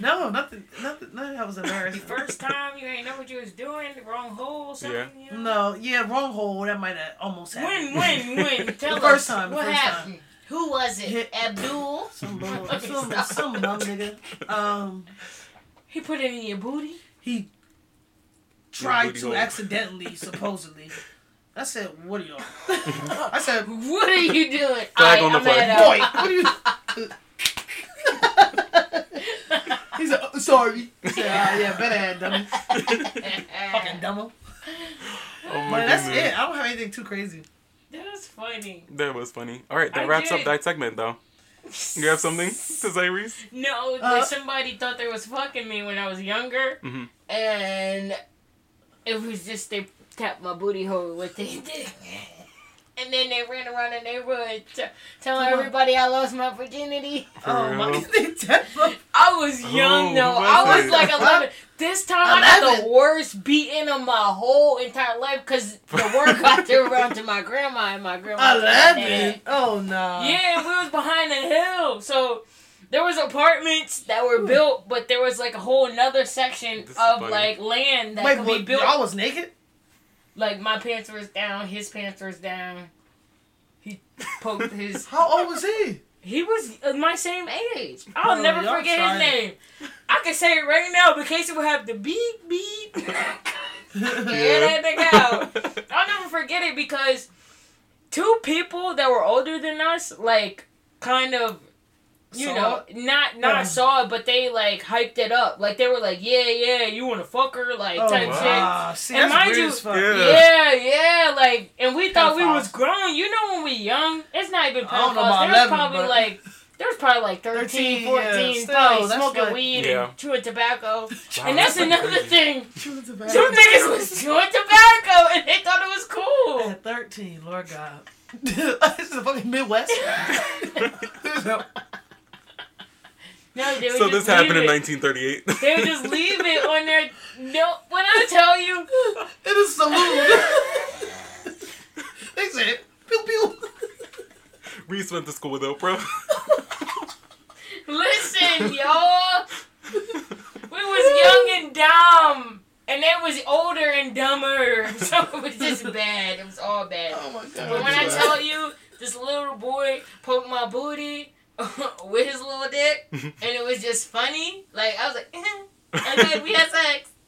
No, nothing, nothing, nothing that was embarrassing. First time you ain't know what you was doing, wrong hole, something. Yeah. You know? No, yeah, wrong hole. That might have almost happened. When, when, when? <laughs> Tell the us. first time. The what first happened? time. Who was it? Hit- Abdul. Some, bro- <laughs> some, some dumb nigga. Um, He put it in your booty. he tried booty to hole. accidentally, supposedly. I said, "What are y'all?" I said, What are you doing? Flag Aight, on the I'm play. at, "Boy, what are you?" <laughs> He said, "Uh, "Sorry." I said, "Ah, yeah, better had dummy, <laughs> fucking dumbo." Oh my But that's goodness. it. I don't have anything too crazy. That was funny. That was funny. All right, that I wraps up that segment, though. You have something to say, Reese? No, Uh, like somebody thought they was fucking me when I was younger, Mhm. and it was just they tapped my booty hole with their dick. And then they ran around the neighborhood t- telling Come everybody I lost my virginity. Oh my! real? <laughs> I was young Oh, though. I was was like <laughs> 11. This time I got the worst beating of my whole entire life because the word <laughs> got through around to my grandma and my grandma. Eleven. Oh no. Yeah, we was behind the hill. So there was apartments that were built, but there was like a whole another section This of like land that Wait, could be built. y'all was naked? Like my pants was down, his pants was down. He poked his. <laughs> How old was he? He was uh, my same age. I'll Oh, never forget tried his name. I can say it right now, but Casey will have the beep beep. <laughs> Hear that nigga out. I'll never forget it because two people that were older than us, like, kind of, you Saw know, not not Yeah. saw it, but they like hyped it up. Like they were like, yeah, yeah, you want to fuck her, like Oh, type wow. See, And mind you- Yeah. Yeah, yeah, like, and we thought we was grown. You know, when we young, it's not even I don't know pedophiles. about 11, probably but- like. There's probably like 13, 13, 14, yeah, still, probably that's smoking like- weed Yeah. and chewing tobacco. Wow, and that's that's another crazy. thing. Chewing Some tobacco. niggas was chewing tobacco and they thought it was cool. At 13, Lord God. <laughs> this is the fucking Midwest. <laughs> <laughs> No, they would So just this happened in 1938. They would just leave it on their. No, when I tell you, <laughs> it is saloon. <laughs> they said, pew pew. Reese went to school with Oprah. listen, y'all. We was young and dumb. And they was older and dumber. <laughs> So it was just bad. It was all bad. Oh my God. But when I tell you, this little boy poked my booty <laughs> with his little dick, <laughs> and it was just funny. Like I was like, eh. and then we had sex. <laughs>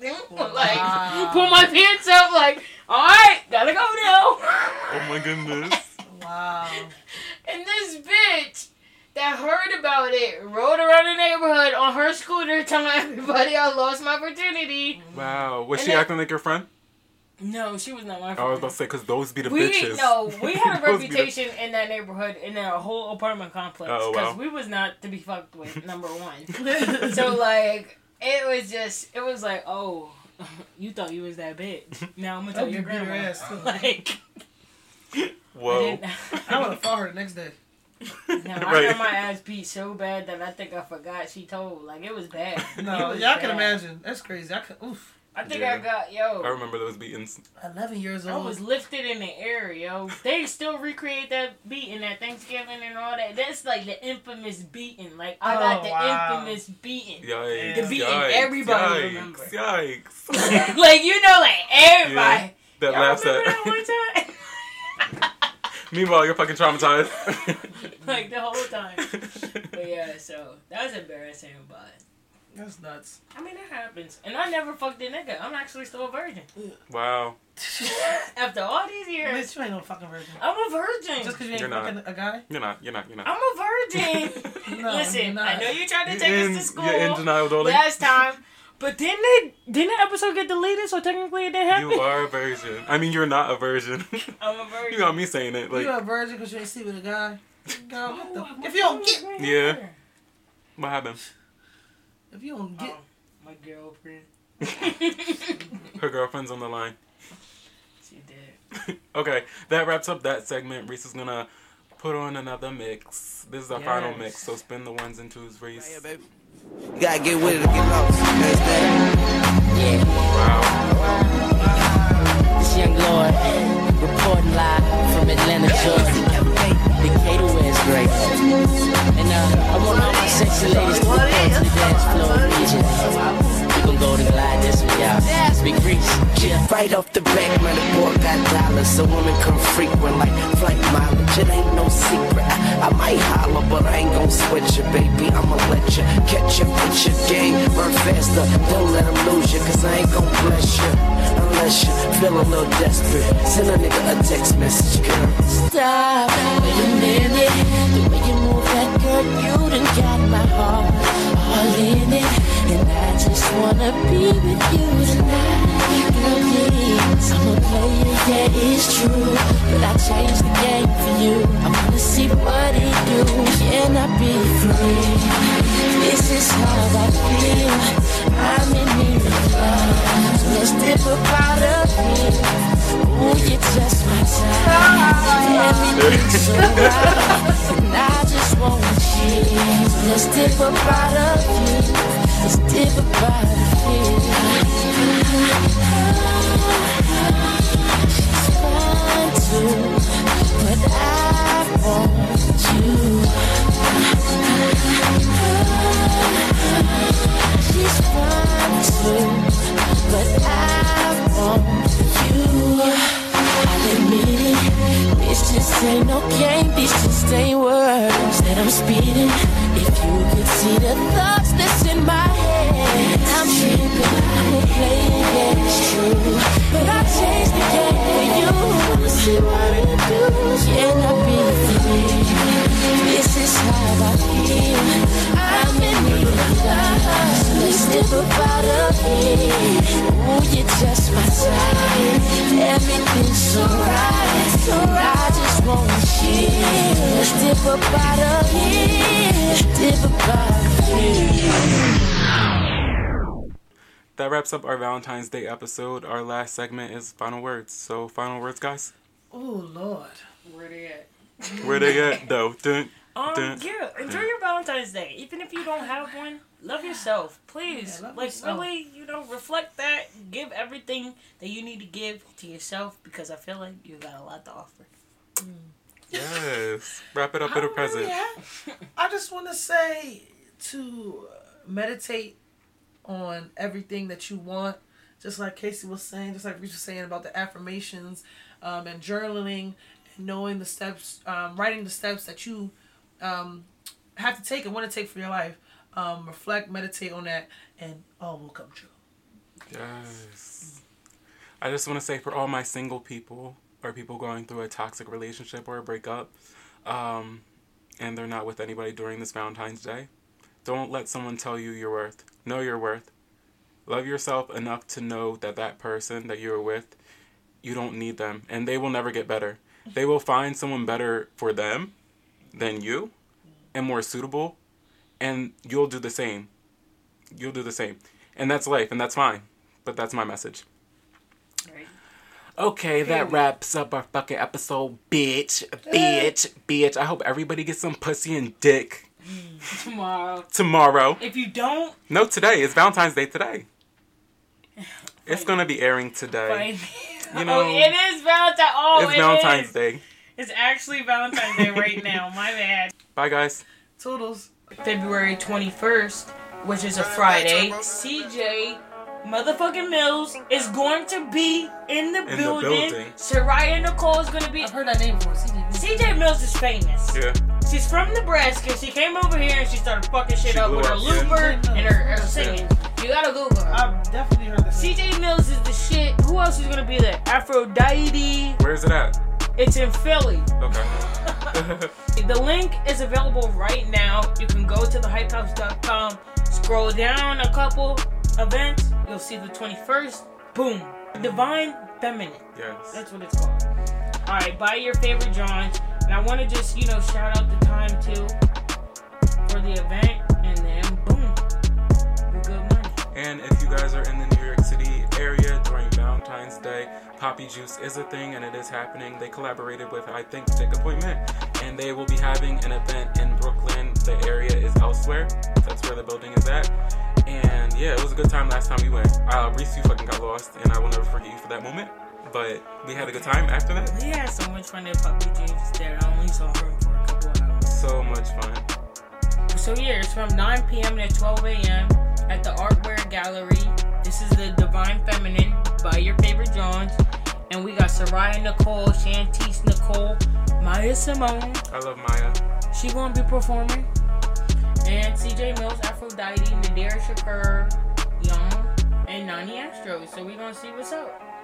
Like pull my pants up. Like, all right, gotta go now. oh my goodness. Wow. And this bitch that heard about it rode around the neighborhood on her scooter, telling everybody I lost my virginity. Wow. Was And she then- acting like your friend? No, she was not my friend. I was friend. about to say, because those be the we bitches. no, we had a <laughs> Those be the- reputation in that neighborhood in our whole apartment complex Oh, because wow. we was not to be fucked with. <laughs> Number one, <laughs> so like it was just it was like oh, you thought you was that bitch. Now I'm gonna tell your you beat grandma. ass, too. Like I Whoa. didn't- I would have fought her the next day. No, I Right. got my ass beat so bad that I think I forgot she told. Like it was bad. No, It was y'all can imagine. That's crazy. I could, oof. I think Yeah. I got yo. I remember those beatings. 11 years old. I was lifted in the air, yo. They still recreate that beating at Thanksgiving and all that. That's like the infamous beating. Like I got Oh, the wow. infamous beating. Yikes. The beating yikes, everybody yikes, remember. Yikes. <laughs> <laughs> like you know, like everybody. That Y'all laughs at. that one time? <laughs> Meanwhile, you're fucking traumatized. like the whole time. But yeah, so that was embarrassing, but That's nuts. I mean it happens. And I never fucked a nigga. I'm actually still a virgin. wow. <laughs> After all these years, Bitch, you ain't no fucking virgin. I'm a virgin. Just because you ain't You're not. fucking a guy? You're not. You're not. You're not. I'm a virgin. <laughs> No, you're Listen, not. I know you tried to take in- us to school You're in denial, darling. last time, but didn't it? Didn't the episode get deleted? So technically, it didn't happen. You are a virgin. I mean, you're not a virgin. <laughs> I'm a virgin. you got me saying it. Like, you a virgin because you ain't sleep with a guy? Girl, what the? If you don't get, yeah. What happened? If you don't get, Oh, my girlfriend. <laughs> Her girlfriend's on the line. She did. <laughs> okay, that wraps up that segment. Reese is gonna put on another mix. This is our final mix, so spin the ones and twos, Reese. Yeah, baby. You gotta get with it to get lost. Understand? Yeah, Wow. this young Lord reporting live from Atlanta, Georgia. Decatur, where it's great. And Now, I want all my sexy ladies to look onto the dance floor immediately. We gon' go to glide this one, y'all. Big Reese. Yeah, right off the back, man, the boy got dollars. So women come frequent like flight mileage. It ain't no secret. I, I might holler, but I ain't gon' switch you, baby. I'ma let you catch up with your game. Run faster, don't let them lose you, cause I ain't gon' bless you. Unless you feel a little desperate. Send a nigga a text message, girl. Stop, wait a minute. The way you girl, you done got my heart all in it. And I just wanna be with you tonight. Girl, please, I'm a player, yeah, it's true. But I changed the game for you. I wanna see what it do. Can I be free? This is how I feel. I'm in need of love. So let's dip a part of me. Ooh, you're just my type. Everything's so dip a part of you. Let's dip a part of you. She's fine too, but I want you. She's fine too, but I want you. I'll admit it, this just ain't no Ooh, you're just my type. Everything's so right. So I just wanna cheer. Let's dip a part of dip a part of. That wraps up our Valentine's Day episode. Our last segment is final words. So, final words, guys. Oh Lord. Where they at? Where they at, though? Dun, <laughs> Um, dun, yeah, enjoy dun. your Valentine's Day. Even if you don't have one, love yourself, please. Yeah, love like yourself. really, you know, reflect that. Give everything that you need to give to yourself because I feel like you got a lot to offer. Yes. <laughs> Wrap it up in a present. Yeah. I just want to say to meditate on everything that you want, just like Casey was saying, just like Reese was saying about the affirmations um, and journaling and knowing the steps, um, writing the steps that you um, have to take and want to take for your life. Um, reflect, meditate on that, and all will come true. Yes. I just want to say for all my single people or people going through a toxic relationship or a breakup, um, and they're not with anybody during this Valentine's Day, don't let someone tell you your worth. Know your worth. Love yourself enough to know that that person that you're with, you don't need them, and they will never get better. They will find someone better for them than you and more suitable, and you'll do the same. You'll do the same. And that's life, and that's fine. But that's my message. Okay, that wraps up our fucking episode, bitch. Bitch. Bitch. I hope everybody gets some pussy and dick <laughs> Tomorrow. tomorrow. If you don't, No, today. It's Valentine's Day today. <laughs> It's gonna be airing today. You oh, know, oh, it is Valentine. Oh, it's it Valentine's is. Day. It's actually Valentine's Day right now. My bad. Bye, guys. Toodles. February 21st, which is a Friday, CJ motherfucking Mills is going to be in the the building. building. Soraya Nicole is going to be. I've heard that name before. CJ. CJ Mills is famous. Yeah. She's from Nebraska. She came over here and she started fucking shit She up with her up, yeah. looper and her, her singing. You gotta Google her. I've definitely heard that. CJ Mills is the shit. Who else is gonna be there? Aphrodite. Where's it at? It's in Philly. Okay. <laughs> The link is available right now. You can go to thehypehouse.com, scroll down a couple events. You'll see the 21st. Boom. Divine Feminine. yes. That's what it's called. All right, buy your favorite drawings. And I want to just, you know, shout out the time too for the event. And then, boom. good money. And if you guys are in the New York City area Valentine's Day, Poppy Juice is a thing and it is happening. They collaborated with, I think, Take Appointment, and they will be having an event in Brooklyn. The area is elsewhere. That's where the building is at. And yeah, it was a good time last time we went. Uh, Reese, you fucking got lost, and I will never forget you for that moment. But we had a good time after that. We had so much fun at Puppy Juice that I only saw her for a couple hours. So much fun. So yeah, it's from 9 p.m. to 12 a.m. at the Artware Gallery. This is the Divine Feminine by your favorite Johns. And we got Soraya Nicole, Shantice Nicole, Maya Simone. I love Maya. She gonna be performing. And CJ Mills, Aphrodite, Nadira Shakur, Young, and Nani Astro. So we gonna see what's up.